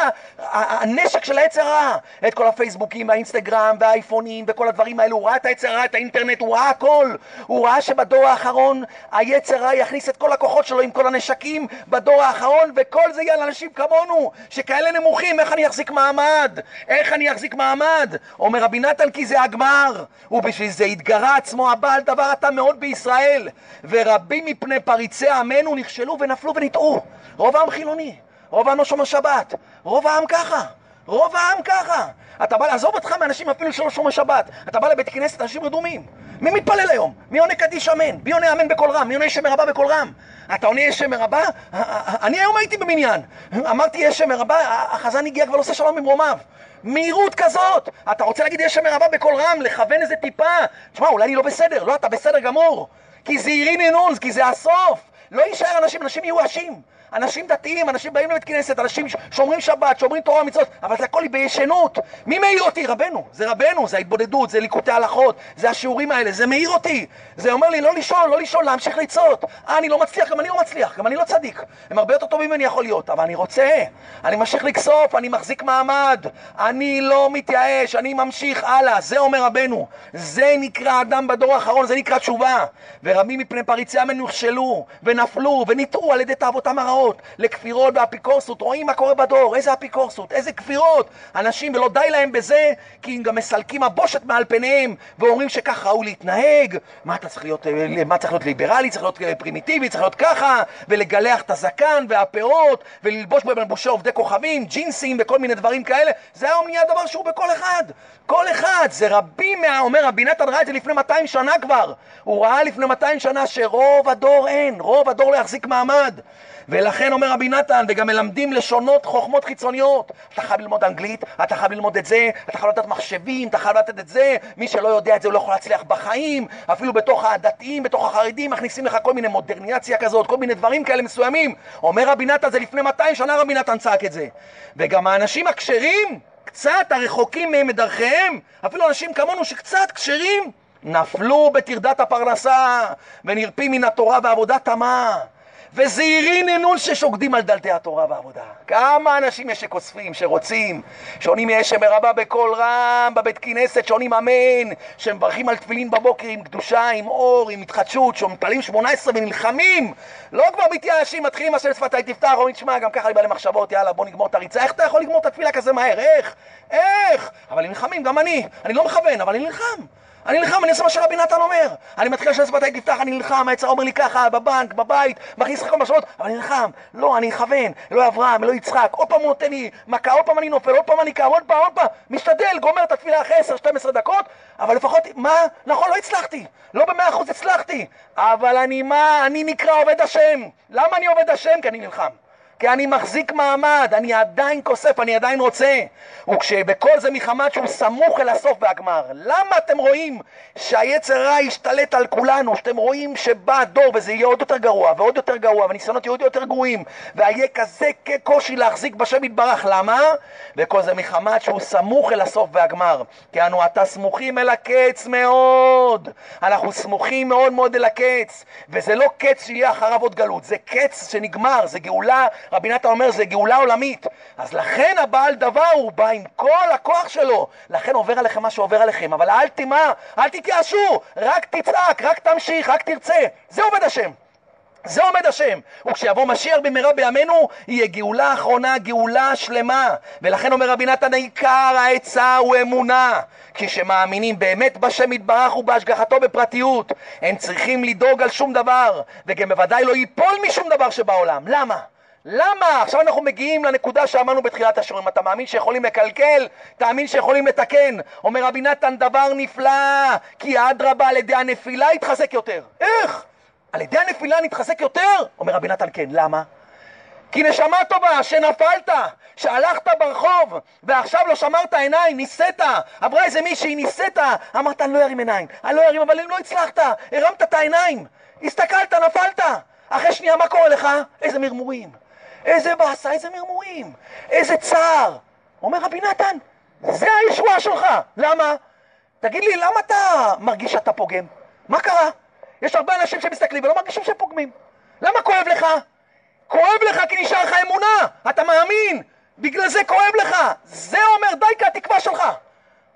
הנשק של העץ הרע, את כל הפייסבוקים והאינסטגרם והאייפונים וכל הדברים האלו, הוא ראה את העץ הרע, את האינטרנט, הוא ראה הכל. הוא ראה שבדור האחרון היצר הרע יכניס את כל הכוחות שלו עם כל הנשקים בדור האחרון, וכל זה יהיה לאנשים כמונו, שכאלה נמוכים, איך אני אחזיק מעמד? איך איך אני אחזיק מעמד? אומר רבי נתן כי זה הגמר, ובשביל זה התגרה עצמו הבעל דבר אתה מאוד בישראל, ורבים מפני פריצי עמנו נכשלו ונפלו ונטעו. רוב העם חילוני, רוב העם לא שומר שבת, רוב העם ככה, רוב העם ככה. אתה בא לעזוב אותך מאנשים אפילו שלא שומר שבת, אתה בא לבית כנסת, אנשים רדומים. מי מתפלל היום? מי עונה קדיש אמן? מי עונה אמן בקול רם? מי עונה שם מרבה בקול רם? אתה עונה שם מרבה? אני היום הייתי במניין. אמרתי שם מרבה, החזן הגיע כבר לעושה שלום ממרומיו. מהירות כזאת! אתה רוצה להגיד שם מרבה בקול רם, לכוון איזה טיפה? תשמע, אולי אני לא בסדר. לא, אתה בסדר גמור. כי זה עירי נינון, כי זה הסוף. לא יישאר אנשים, אנשים מיואשים. אנשים דתיים, אנשים באים לבית כנסת, אנשים שומרים שבת, שומרים תורה ומצוות, אבל זה הכל בישנות. מי מעיר אותי? רבנו. זה רבנו, זה ההתבודדות, זה ליקוטי הלכות, זה השיעורים האלה, זה מעיר אותי. זה אומר לי לא לשאול, לא לשאול, להמשיך לצעוד. אה, אני לא מצליח, גם אני לא מצליח, גם אני לא צדיק. הם הרבה יותר טובים ממני יכול להיות, אבל אני רוצה, אני ממשיך לכסוף, אני מחזיק מעמד, אני לא מתייאש, אני ממשיך הלאה. זה אומר רבנו. זה נקרא אדם בדור האחרון, זה נקרא תשובה. ורבים מפני פריצי עמנו נכשלו, ונפלו, ונטעו על ידי תאוותם הרעות. דוגמאות לכפירות באפיקורסות, רואים מה קורה בדור, איזה אפיקורסות, איזה כפירות. אנשים, ולא די להם בזה, כי הם גם מסלקים הבושת מעל פניהם, ואומרים שכך ראוי להתנהג. מה אתה צריך להיות, אה, מה צריך להיות ליברלי, צריך להיות אה, פרימיטיבי, צריך להיות ככה, ולגלח את הזקן והפאות, וללבוש בלבושי עובדי כוכבים, ג'ינסים וכל מיני דברים כאלה. זה היום נהיה דבר שהוא בכל אחד. כל אחד, זה רבים מה... אומר רבי נתן ראה את זה לפני 200 שנה כבר. הוא ראה לפני 200 שנה שרוב הדור אין, רוב הדור לא יחזיק מעמד. ולכן אומר רבי נתן, וגם מלמדים לשונות חוכמות חיצוניות. אתה חייב ללמוד אנגלית, אתה חייב ללמוד את זה, אתה חייב לדעת מחשבים, אתה חייב לדעת את זה. מי שלא יודע את זה הוא לא יכול להצליח בחיים. אפילו בתוך הדתיים, בתוך החרדים, מכניסים לך כל מיני מודרניאציה כזאת, כל מיני דברים כאלה מסוימים. אומר רבי נתן, זה לפני 200 שנה רבי נתן צעק את זה. וגם האנשים הכשרים, קצת הרחוקים מהם מדרכיהם, אפילו אנשים כמונו שקצת כשרים, נפלו בטרדת הפרנסה ונרפים מן התורה ועבודת תמה. וזהירים ננון ששוקדים על דלתי התורה והעבודה. כמה אנשים יש שכוספים, שרוצים, שעונים יש שמרבה בקול רם, בבית כנסת, שעונים אמן, שמברכים על תפילין בבוקר עם קדושה, עם אור, עם התחדשות, שמתפללים שמונה עשרה ונלחמים, לא כבר מתייאשים, מתחילים אשר שפתי תפתח, אומרים, תשמע, גם ככה אני בא למחשבות, יאללה, בוא נגמור את הריצה. איך אתה יכול לגמור את התפילה כזה מהר? איך? איך? אבל נלחמים, גם אני. אני לא מכוון, אבל אני נלחם. אני נלחם, אני עושה מה שרבי נתן אומר. אני מתחיל לשבת בתי תפתח, אני נלחם, היצר אומר לי ככה, בבנק, בבית, מכניס לך כל משמעות, אבל אני נלחם. לא, אני אכוון, אלוהי אברהם, אלוהי יצחק, עוד פעם הוא נותן לי מכה, עוד פעם אני נופל, עוד פעם אני קם, עוד פעם, עוד פעם, משתדל, גומר את התפילה אחרי 10-12 דקות, אבל לפחות, מה? נכון, לא הצלחתי, לא במאה אחוז הצלחתי, אבל אני מה? אני נקרא עובד השם. למה אני עובד השם? כי אני נלחם. כי אני מחזיק מעמד, אני עדיין כוסף, אני עדיין רוצה. וכשבכל זה מחמת שהוא סמוך אל הסוף והגמר. למה אתם רואים שהיצר רע ישתלט על כולנו? שאתם רואים שבא הדור וזה יהיה עוד יותר גרוע ועוד יותר גרוע והניסיונות יהיו עוד יותר גרועים ויהיה כזה קושי להחזיק בשם יתברך. למה? וכל זה מחמת שהוא סמוך אל הסוף והגמר. כי אנו עתה סמוכים אל הקץ מאוד. אנחנו סמוכים מאוד מאוד אל הקץ. וזה לא קץ שיהיה אחריו עוד גלות, זה קץ שנגמר, זה גאולה רבי נתן אומר זה גאולה עולמית. אז לכן הבעל דבר הוא בא עם כל הכוח שלו. לכן עובר עליכם מה שעובר עליכם. אבל אל תימא, אל תתייאשו, רק תצעק, רק תמשיך, רק תרצה. זה עובד השם. זה עומד השם, וכשיבוא משיח במהרה בימינו, יהיה גאולה אחרונה, גאולה שלמה. ולכן אומר רבי נתן, עיקר העצה הוא אמונה. כשמאמינים באמת בשם יתברך ובהשגחתו בפרטיות, הם צריכים לדאוג על שום דבר, וגם בוודאי לא ייפול משום דבר שבעולם. למה? למה? עכשיו אנחנו מגיעים לנקודה שאמרנו בתחילת השיעורים. אתה מאמין שיכולים לקלקל? תאמין שיכולים לתקן. אומר רבי נתן, דבר נפלא, כי אדרבה על ידי הנפילה יתחזק יותר. איך? על ידי הנפילה נתחזק יותר? אומר רבי נתן, כן. למה? כי נשמה טובה, שנפלת, שהלכת ברחוב, ועכשיו לא שמרת עיניים, ניסית, עברה איזה מישהי, ניסית, אמרת, אני לא ארים עיניים, אני לא ארים, אבל אם לא הצלחת, הרמת את העיניים, הסתכלת, נפלת, אחרי שנייה, מה קורה לך? איזה מרמורים. איזה באסה, איזה מרמורים, איזה צער. אומר רבי נתן, זה הישועה שלך. למה? תגיד לי, למה אתה מרגיש שאתה פוגם? מה קרה? יש הרבה אנשים שמסתכלים ולא מרגישים שהם פוגמים. למה כואב לך? כואב לך כי נשאר לך אמונה, אתה מאמין, בגלל זה כואב לך. זה אומר די כהתקווה שלך.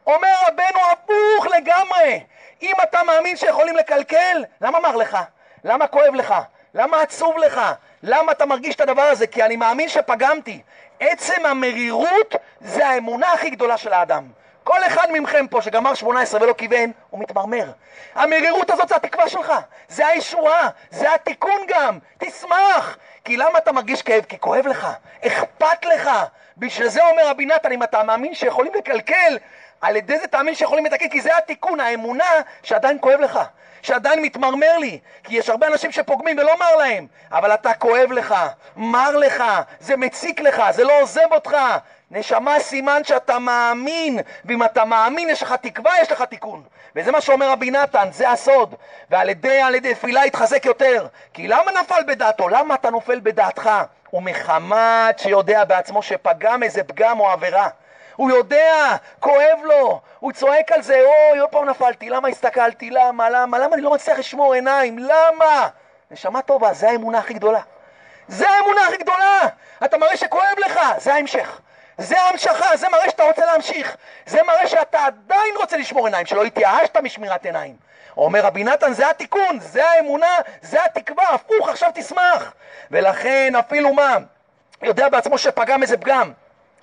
אומר רבנו הפוך לגמרי. אם אתה מאמין שיכולים לקלקל, למה מר לך? למה כואב לך? למה עצוב לך? למה אתה מרגיש את הדבר הזה? כי אני מאמין שפגמתי. עצם המרירות זה האמונה הכי גדולה של האדם. כל אחד מכם פה שגמר 18 ולא כיוון, הוא מתמרמר. המרירות הזאת זה התקווה שלך, זה הישועה, זה התיקון גם. תשמח! כי למה אתה מרגיש כאב? כי כואב לך, אכפת לך. בשביל זה אומר רבי נתן, אם אתה מאמין שיכולים לקלקל, על ידי זה תאמין שיכולים לתקן, כי זה התיקון, האמונה שעדיין כואב לך. שעדיין מתמרמר לי, כי יש הרבה אנשים שפוגמים ולא מר להם, אבל אתה כואב לך, מר לך, זה מציק לך, זה לא עוזב אותך. נשמה סימן שאתה מאמין, ואם אתה מאמין יש לך תקווה, יש לך תיקון. וזה מה שאומר רבי נתן, זה הסוד. ועל ידי, על ידי תפילה יתחזק יותר. כי למה נפל בדעתו? למה אתה נופל בדעתך? הוא מחמת שיודע בעצמו שפגם איזה פגם או עבירה. הוא יודע, כואב לו, הוא צועק על זה, אוי, עוד פעם נפלתי, למה הסתכלתי, למה, למה, למה אני לא מצליח לשמור עיניים, למה? נשמה טובה, זה האמונה הכי גדולה. זה האמונה הכי גדולה! אתה מראה שכואב לך, זה ההמשך. זה ההמשכה, זה מראה שאתה רוצה להמשיך. זה מראה שאתה עדיין רוצה לשמור עיניים, שלא התייאשת משמירת עיניים. אומר רבי נתן, זה התיקון, זה האמונה, זה התקווה, הפוך, עכשיו תשמח. ולכן אפילו מה, יודע בעצמו שפגם איזה פגם.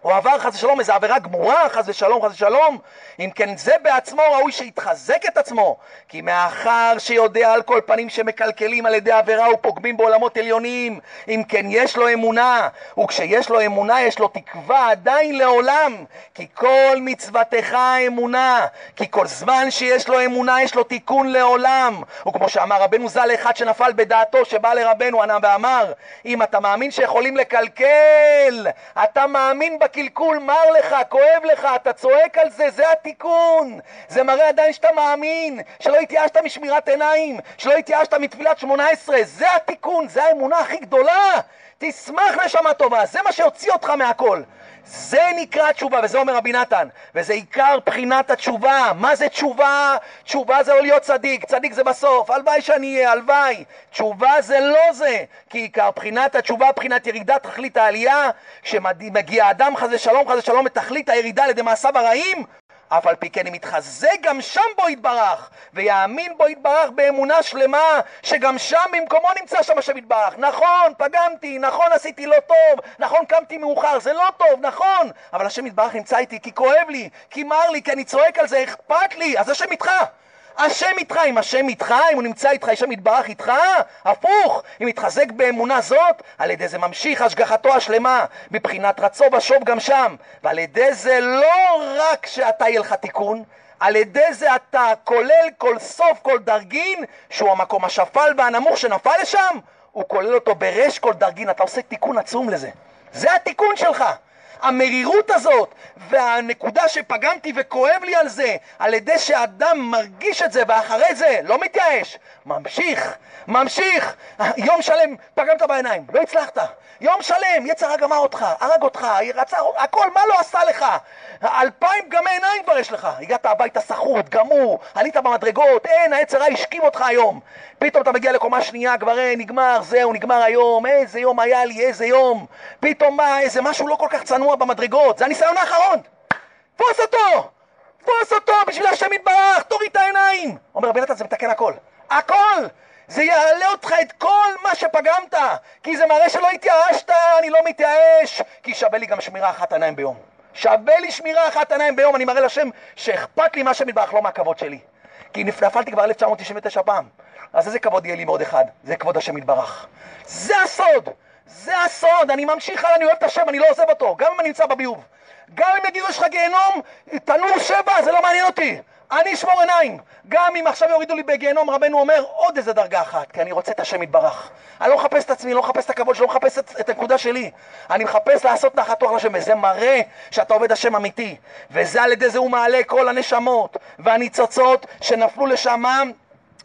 או עבר חס ושלום איזו עבירה גמורה, חס ושלום, חס ושלום, אם כן זה בעצמו ראוי שיתחזק את עצמו, כי מאחר שיודע על כל פנים שמקלקלים על ידי עבירה ופוגמים בעולמות עליונים, אם כן יש לו אמונה, וכשיש לו אמונה יש לו תקווה עדיין לעולם, כי כל מצוותך אמונה, כי כל זמן שיש לו אמונה יש לו תיקון לעולם, וכמו שאמר רבנו ז"ל אחד שנפל בדעתו שבא לרבנו ענה ואמר, אם אתה מאמין שיכולים לקלקל, אתה מאמין בקלקול, מר לך, כואב לך, אתה צועק על זה, זה התיקון. זה מראה עדיין שאתה מאמין, שלא התייאשת משמירת עיניים, שלא התייאשת מתפילת שמונה עשרה, זה התיקון, זה האמונה הכי גדולה. תשמח נשמה טובה, זה מה שהוציא אותך מהכל. זה נקרא תשובה, וזה אומר רבי נתן, וזה עיקר בחינת התשובה. מה זה תשובה? תשובה זה לא להיות צדיק, צדיק זה בסוף, הלוואי שאני אהיה, הלוואי. תשובה זה לא זה, כי עיקר בחינת התשובה, בחינת ירידת תכלית העלייה, כשמגיע אדם חזה שלום, חזה שלום לתכלית הירידה על ידי מעשיו הרעים, אף על פי כן אם יתחזק גם שם בו יתברך, ויאמין בו יתברך באמונה שלמה, שגם שם במקומו נמצא שם השם יתברך. נכון, פגמתי, נכון עשיתי לא טוב, נכון קמתי מאוחר, זה לא טוב, נכון, אבל השם יתברך נמצא איתי כי כואב לי, כי מר לי, כי אני צועק על זה, אכפת לי, אז השם איתך. השם איתך, אם השם איתך, אם הוא נמצא איתך, השם יתברך איתך, הפוך, אם יתחזק באמונה זאת, על ידי זה ממשיך השגחתו השלמה, מבחינת רצו ושוב גם שם, ועל ידי זה לא רק שאתה יהיה לך תיקון, על ידי זה אתה כולל כל סוף, כל דרגין, שהוא המקום השפל והנמוך שנפל לשם, הוא כולל אותו ברש כל דרגין, אתה עושה תיקון עצום לזה. זה התיקון שלך. המרירות הזאת והנקודה שפגמתי וכואב לי על זה, על ידי שאדם מרגיש את זה ואחרי זה לא מתייאש, ממשיך, ממשיך. יום שלם פגמת בעיניים, לא הצלחת. יום שלם יצר גמר אותך, הרג אותך, רצה, הכל, מה לא עשה לך? אלפיים פגמי עיניים כבר יש לך. הגעת הביתה סחוט, גמור, עלית במדרגות, אין, היצר הרע השכיב אותך היום. פתאום אתה מגיע לקומה שנייה, כבר אין, נגמר, זהו, נגמר היום, איזה יום היה לי, איזה יום. פתאום מה, איזה משהו לא כל כך צנוע במדרגות, זה הניסיון האחרון. תפוס אותו! תפוס אותו בשביל השם יתברך, תוריד את העיניים! אומר רבי נתן, זה מתקן הכל. הכל! זה יעלה אותך את כל מה שפגמת, כי זה מראה שלא התייאשת, אני לא מתייאש, כי שווה לי גם שמירה אחת עיניים ביום. שווה לי שמירה אחת עיניים ביום, אני מראה לשם שאכפת לי מה שמתברך, לא מהכבוד שלי. כי נפלתי כבר 1999 פעם. אז איזה כבוד יהיה לי מעוד אחד? זה כבוד השם יתברך. זה הסוד! זה הסוד! אני ממשיך הלאה, אני אוהב את השם, אני לא עוזב אותו, גם אם אני נמצא בביוב. גם אם יגידו יש לך גיהנום, תנור שבע, זה לא מעניין אותי. אני אשמור עיניים. גם אם עכשיו יורידו לי בגיהנום, רבנו אומר עוד איזה דרגה אחת, כי אני רוצה את השם יתברך. אני לא מחפש את עצמי, לא מחפש את הכבוד שלי, לא מחפש את, את הנקודה שלי. אני מחפש לעשות נחת רוח לשם, וזה מראה שאתה עובד השם אמיתי. וזה על ידי זה הוא מעלה כל הנשמות והניצוצות שנפלו לשמם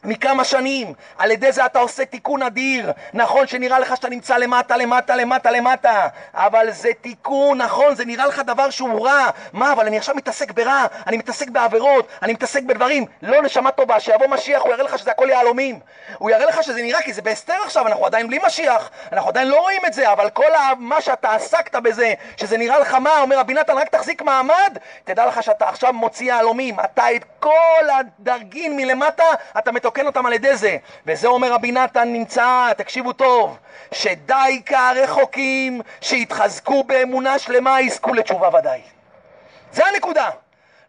מכמה שנים, על ידי זה אתה עושה תיקון אדיר. נכון שנראה לך שאתה נמצא למטה, למטה, למטה, למטה, אבל זה תיקון, נכון, זה נראה לך דבר שהוא רע. מה, אבל אני עכשיו מתעסק ברע, אני מתעסק בעבירות, אני מתעסק בדברים. לא נשמה טובה, שיבוא משיח, הוא יראה לך שזה הכל יהלומים. הוא יראה לך שזה נראה כי זה בהסתר עכשיו, אנחנו עדיין בלי משיח, אנחנו עדיין לא רואים את זה, אבל כל מה שאתה עסקת בזה, שזה נראה לך מה, אומר רבי נתן, רק תחזיק מעמד, תדע לך שאתה עכשיו מוציא יהלומים, אתה את כל הדרגין מלמטה, אתה מתוקן אותם על ידי זה. וזה אומר רבי נתן נמצא, תקשיבו טוב, שדי כרחוקים שיתחזקו באמונה שלמה יזכו לתשובה ודאי. זה הנקודה.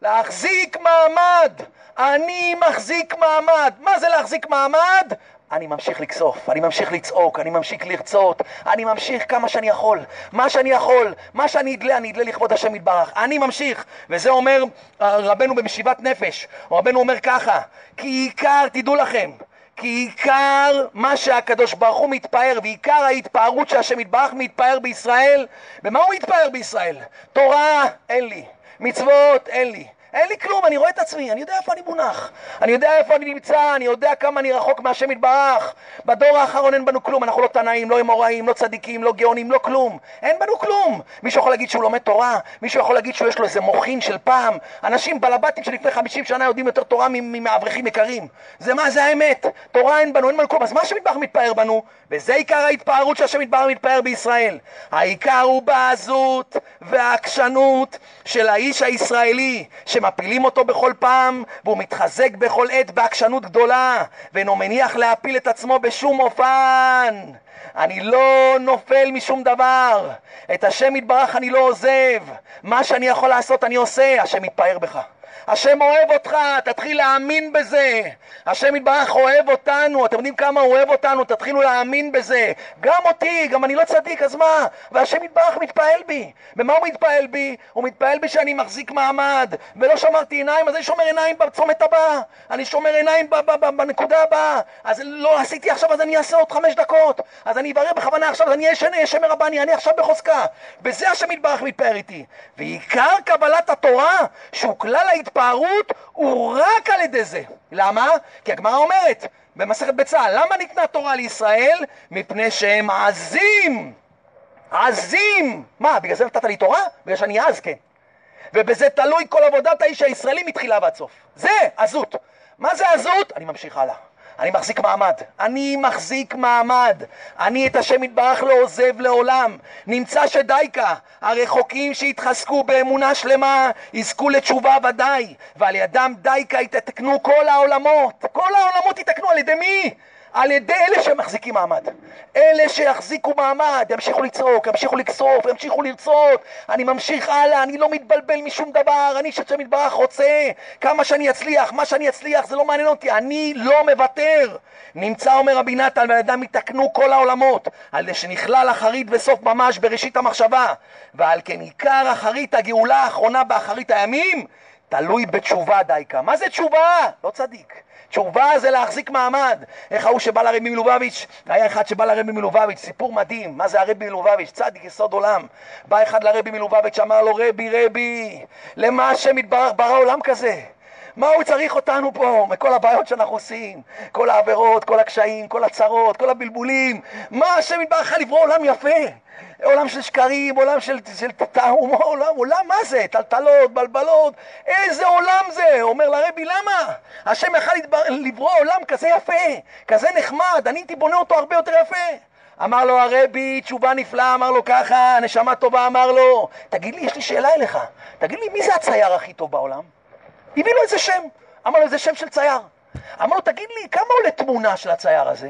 להחזיק מעמד. אני מחזיק מעמד. מה זה להחזיק מעמד? אני ממשיך לכסוף, אני ממשיך לצעוק, אני ממשיך לרצות, אני ממשיך כמה שאני יכול. מה שאני יכול, מה שאני אדלה, אני אדלה לכבוד השם יתברך. אני ממשיך. וזה אומר רבנו במשיבת נפש. רבנו אומר ככה, כי עיקר, תדעו לכם, כי עיקר מה שהקדוש ברוך הוא מתפאר, ועיקר ההתפארות שהשם יתברך מתפאר בישראל, במה הוא מתפאר בישראל? תורה אין לי, מצוות אין לי, אין לי כלום, אני רואה את עצמי, אני יודע איפה אני מונח, אני יודע איפה אני נמצא, אני יודע כמה אני רחוק מהשם יתברך. בדור האחרון אין בנו כלום, אנחנו לא תנאים, לא אמוראים, לא צדיקים, לא גאונים, לא כלום. אין בנו כלום. מישהו יכול להגיד שהוא לומד תורה, מישהו יכול להגיד שיש לו איזה מוחין של פעם. אנשים בלבטים שלפני 50 שנה יודעים יותר תורה מאברכים יקרים. זה מה, זה האמת. תורה אין בנו, אין בנו כלום. אז מה השם יתברך מתפאר בנו? וזה עיקר ההתפארות שהשם יתברך מתפאר בישראל. העיקר הוא בעזות והעקשנות של האיש הישראלי, שמפילים אותו בכל פעם, והוא מתחזק בכל עת בעקשנות גדולה, ואינו מניח להפיל את עצמו בשום אופן. אני לא נופל משום דבר. את השם יתברך אני לא עוזב. מה שאני יכול לעשות אני עושה, השם יתפאר בך. השם אוהב אותך, תתחיל להאמין בזה. השם יתברך אוהב אותנו, אתם יודעים כמה הוא אוהב אותנו, תתחילו להאמין בזה. גם אותי, גם אני לא צדיק, אז מה? והשם יתברך מתפעל בי. במה הוא מתפעל בי? הוא מתפעל בי שאני מחזיק מעמד, ולא שמרתי עיניים, אז אני שומר עיניים בצומת הבא. אני שומר עיניים בנקודה הבאה. אז לא עשיתי עכשיו, אז אני אעשה עוד חמש דקות. אז אני אברר בכוונה עכשיו, אז אני אהיה שמר רבני, אני עכשיו בחוזקה. בזה השם יתברך מתפאר איתי. ועיקר קבלת התורה, שהוא כלל ההתפארות, הוא רק על ידי זה. למה? כי הגמרא אומרת במסכת בצה"ל, למה ניתנה תורה לישראל? מפני שהם עזים. עזים! מה, בגלל זה נתת לי תורה? בגלל שאני עז, כן. ובזה תלוי כל עבודת האיש הישראלי מתחילה ועד סוף. זה עזות. מה זה עזות? אני ממשיך הלאה. אני מחזיק מעמד. אני מחזיק מעמד. אני את השם יתברך לא עוזב לעולם. נמצא שדייקה, הרחוקים שיתחזקו באמונה שלמה, יזכו לתשובה ודאי, ועל ידם דייקה יתקנו כל העולמות. כל העולמות יתקנו על ידי מי? על ידי אלה שמחזיקים מעמד. אלה שיחזיקו מעמד, ימשיכו לצעוק, ימשיכו לכסוף, ימשיכו לרצות. אני ממשיך הלאה, אני לא מתבלבל משום דבר, אני שהשם יתברך רוצה. כמה שאני אצליח, מה שאני אצליח זה לא מעניין אותי, אני לא מוותר. נמצא, אומר רבי נתן, ועל ידם יתקנו כל העולמות, על זה שנכלל אחרית וסוף ממש בראשית המחשבה. ועל כן עיקר אחרית הגאולה האחרונה באחרית הימים, תלוי בתשובה דייקה. מה זה תשובה? לא צדיק. תשובה זה להחזיק מעמד. איך ההוא שבא לרבי מלובביץ', היה אחד שבא לרבי מלובביץ', סיפור מדהים, מה זה הרבי מלובביץ', צדיק יסוד עולם. בא אחד לרבי מלובביץ', אמר לו, רבי, רבי, למה השם יתברך ברא עולם כזה? מה הוא צריך אותנו פה, מכל הבעיות שאנחנו עושים, כל העבירות, כל הקשיים, כל הצרות, כל הבלבולים, מה השם יתברך לברוא עולם יפה? עולם של שקרים, עולם של, של תאומו, עולם, עולם מה זה? טלטלות, בלבלות, איזה עולם זה? אומר לרבי, למה? השם יכל לברוא עולם כזה יפה, כזה נחמד, אני הייתי בונה אותו הרבה יותר יפה. אמר לו הרבי, תשובה נפלאה, אמר לו ככה, נשמה טובה, אמר לו, תגיד לי, יש לי שאלה אליך, תגיד לי, מי זה הצייר הכי טוב בעולם? הביא לו איזה שם, אמר לו, איזה שם של צייר. אמר לו, תגיד לי, כמה עולה תמונה של הצייר הזה?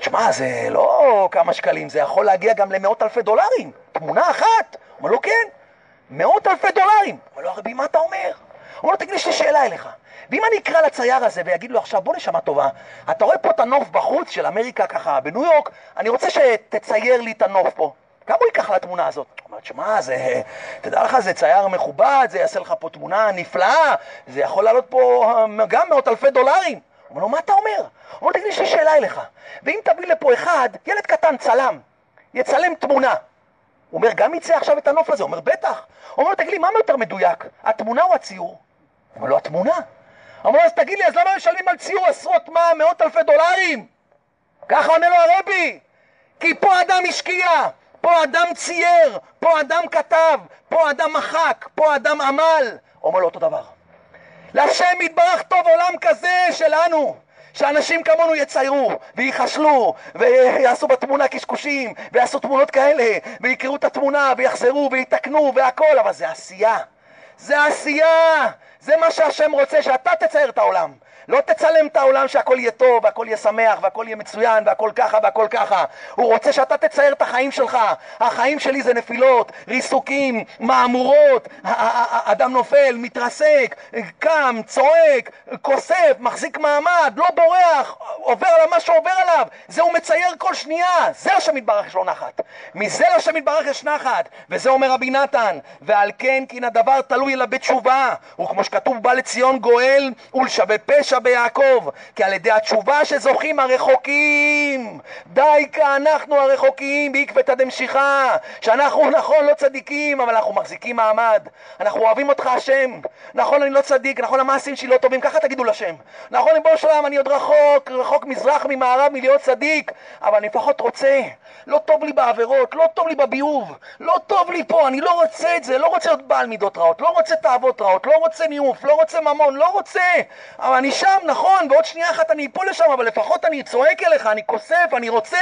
תשמע, זה לא כמה שקלים, זה יכול להגיע גם למאות אלפי דולרים. תמונה אחת? אומר לו, כן, מאות אלפי דולרים. אומר לו, הרבי, מה אתה אומר? הוא אומר לו, תגיד לי, יש לי שאלה אליך. ואם אני אקרא לצייר הזה ויגיד לו עכשיו, בוא נשמה טובה, אתה רואה פה את הנוף בחוץ של אמריקה ככה בניו יורק, אני רוצה שתצייר לי את הנוף פה. כמה הוא ייקח לתמונה הזאת? הוא אומר, שמע, זה, תדע לך, זה צייר מכובד, זה יעשה לך פה תמונה נפלאה, זה יכול לעלות פה אה, גם מאות אלפי דולרים. אומר לו, מה אתה אומר? הוא אומר, תגיד לי, יש לי שאלה אליך. ואם תביא לפה אחד, ילד קטן, צלם, יצלם תמונה. הוא אומר, גם יצא עכשיו את הנוף הזה? הוא אומר, בטח. הוא אומר, תגיד לי, מה יותר מדויק, התמונה או הציור? הוא אומר לו, התמונה. הוא אומר, אז תגיד לי, אז למה משלמים על ציור עשרות מה, מאות אלפי דולרים? ככה עונה לו הרבי, כי פה אדם השקיע, פה אדם צייר, פה אדם כתב, פה אדם מחק, פה אדם עמל. אומר לו אותו דבר. להשם יתברך טוב עולם כזה שלנו, שאנשים כמונו יציירו, וייחשלו, ויעשו בתמונה קשקושים, ויעשו תמונות כאלה, ויקראו את התמונה, ויחזרו, ויתקנו, והכל, אבל זה עשייה. זה עשייה! זה מה שהשם רוצה, שאתה תצייר את העולם. לא תצלם את העולם שהכל יהיה טוב, והכל יהיה שמח, והכל יהיה מצוין, והכל ככה והכל ככה. הוא רוצה שאתה תצייר את החיים שלך. החיים שלי זה נפילות, ריסוקים, מהמורות, אדם נופל, מתרסק, קם, צועק, כוסף, מחזיק מעמד, לא בורח, עובר על מה שעובר עליו. זה הוא מצייר כל שנייה. זה השם יתברך יש לו נחת. מזה לשם יתברך יש נחת. וזה אומר רבי נתן, ועל כן כי הדבר תלוי אלא בתשובה. וכמו שכתוב בא לציון גואל ולשווה פשע פשע ביעקב, כי על ידי התשובה שזוכים הרחוקים. די אנחנו הרחוקים בעקבתא דמשיחא, שאנחנו נכון לא צדיקים, אבל אנחנו מחזיקים מעמד. אנחנו אוהבים אותך השם. נכון אני לא צדיק, נכון המעשים שלי לא טובים, ככה תגידו לשם. נכון ריבונו של עולם אני עוד רחוק, רחוק מזרח ממערב מלהיות צדיק, אבל אני לפחות רוצה. לא טוב לי בעבירות, לא טוב לי בביוב, לא טוב לי פה, אני לא רוצה את זה, לא רוצה להיות בעל מידות רעות, לא רוצה תאוות רעות, לא רוצה ניאוף, לא רוצה ממון, לא רוצה, אבל אני שם, נכון, ועוד שנייה אחת אני אפול לשם, אבל לפחות אני צועק אליך, אני כוסף, אני רוצה.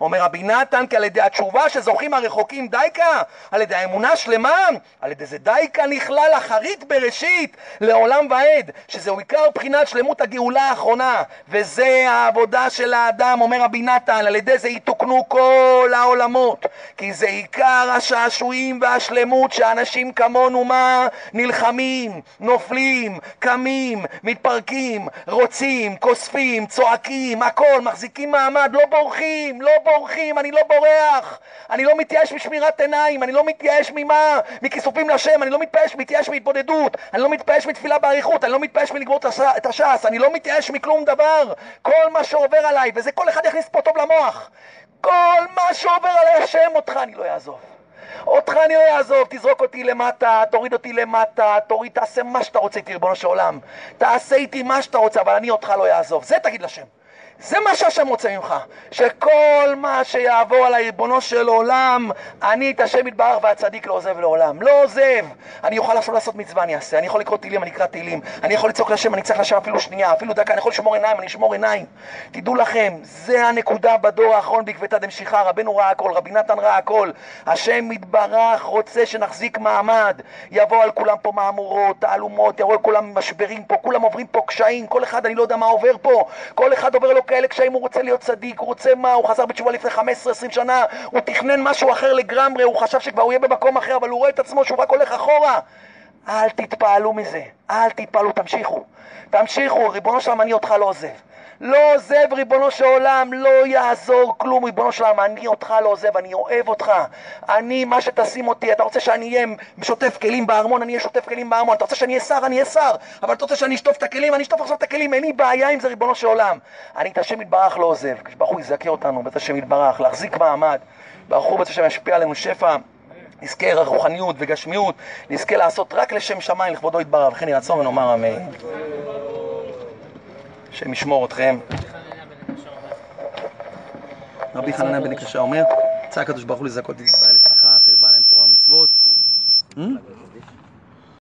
אומר רבי נתן, כי על ידי התשובה שזוכים הרחוקים דייקה, על ידי האמונה שלמה, על ידי זה דייקה נכלל אחרית בראשית לעולם ועד, שזהו עיקר בחינת שלמות הגאולה האחרונה, וזה העבודה של האדם, אומר רבי נתן, על ידי זה יתוקנו כל העולמות, כי זה עיקר השעשועים והשלמות שאנשים כמונו מה? נלחמים, נופלים, קמים, מתפרקים, רוצים, כוספים, צועקים, הכל, מחזיקים מעמד, לא בורחים, לא בורחים, אני לא בורח, אני לא מתייאש משמירת עיניים, אני לא מתייאש ממה? מכיסופים לשם, אני לא מתייאש, מתייאש מהתבודדות, אני לא מתייאש מתפילה באריכות, אני לא מתייאש מלגמור את הש"ס, אני לא מתייאש מכלום דבר, כל מה שעובר עליי, וזה כל אחד יכניס פה טוב למוח, כל מה שעובר עליי השם אותך אני לא אעזוב. אותך אני לא אעזוב, תזרוק אותי למטה, תוריד אותי למטה, תוריד, תעשה מה שאתה רוצה איתי, ריבונו של עולם. תעשה איתי מה שאתה רוצה, אבל אני אותך לא אעזוב. זה תגיד לשם. זה מה שהשם רוצה ממך, שכל מה שיעבור על ריבונו של עולם, אני את השם יתברך והצדיק לא עוזב לעולם. לא עוזב. אני אוכל עכשיו לעשות מצווה, אני אעשה. אני יכול לקרוא תהילים, אני אקרא תהילים. אני יכול לצעוק לשם, אני אצטרך לשם אפילו שנייה, אפילו דקה. אני יכול לשמור עיניים, אני אשמור עיניים. תדעו לכם, זה הנקודה בדור האחרון בעקבתא דמשיחא. רבנו ראה הכל, רבי נתן ראה הכל. השם יתברך רוצה שנחזיק מעמד. יבוא על כולם פה מהמורות, תעלומות, יבוא על כולם משברים פה, כולם עוברים פה קשיים, כל אחד, אני לא יודע מה עובר פה. כל אחד עובר לו כאלה קשיים, הוא רוצה להיות צדיק, הוא רוצה מה, הוא חזר בתשובה לפני 15-20 שנה, הוא תכנן משהו אחר לגמרי, הוא חשב שכבר הוא יהיה במקום אחר, אבל הוא רואה את עצמו שהוא רק הולך אחורה. אל תתפעלו מזה, אל תתפעלו, תמשיכו. תמשיכו, ריבונו של עולם, אני אותך לא עוזב. לא עוזב, ריבונו של עולם, לא יעזור כלום, ריבונו של עולם, אני אותך לא עוזב, אני אוהב אותך. אני, מה שתשים אותי, אתה רוצה שאני אהיה שוטף כלים בארמון, אני אהיה שוטף כלים בארמון. אתה רוצה שאני אהיה שר, אני אהיה שר. אבל אתה רוצה שאני אשטוף את הכלים, אני אשטוף עכשיו את הכלים, אין לי בעיה עם זה, ריבונו של עולם. אני את השם יתברך לא עוזב. כשברוך הוא יזכה אותנו, בית השם יתברך, להחזיק מעמד. ברוך הוא בית השם ישפיע עלינו שפע. נזכה רוחניות וגשמיות, נזכה לעשות רק לשם שמיים, לכבודו יתברך. וכן יהי רצון ונאמר אמן. השם ישמור אתכם. רבי חנניה בן הקשה אומר, צעק הקדוש ברוך הוא לזכות את ישראל לפיכך, הרבה להם תורה ומצוות.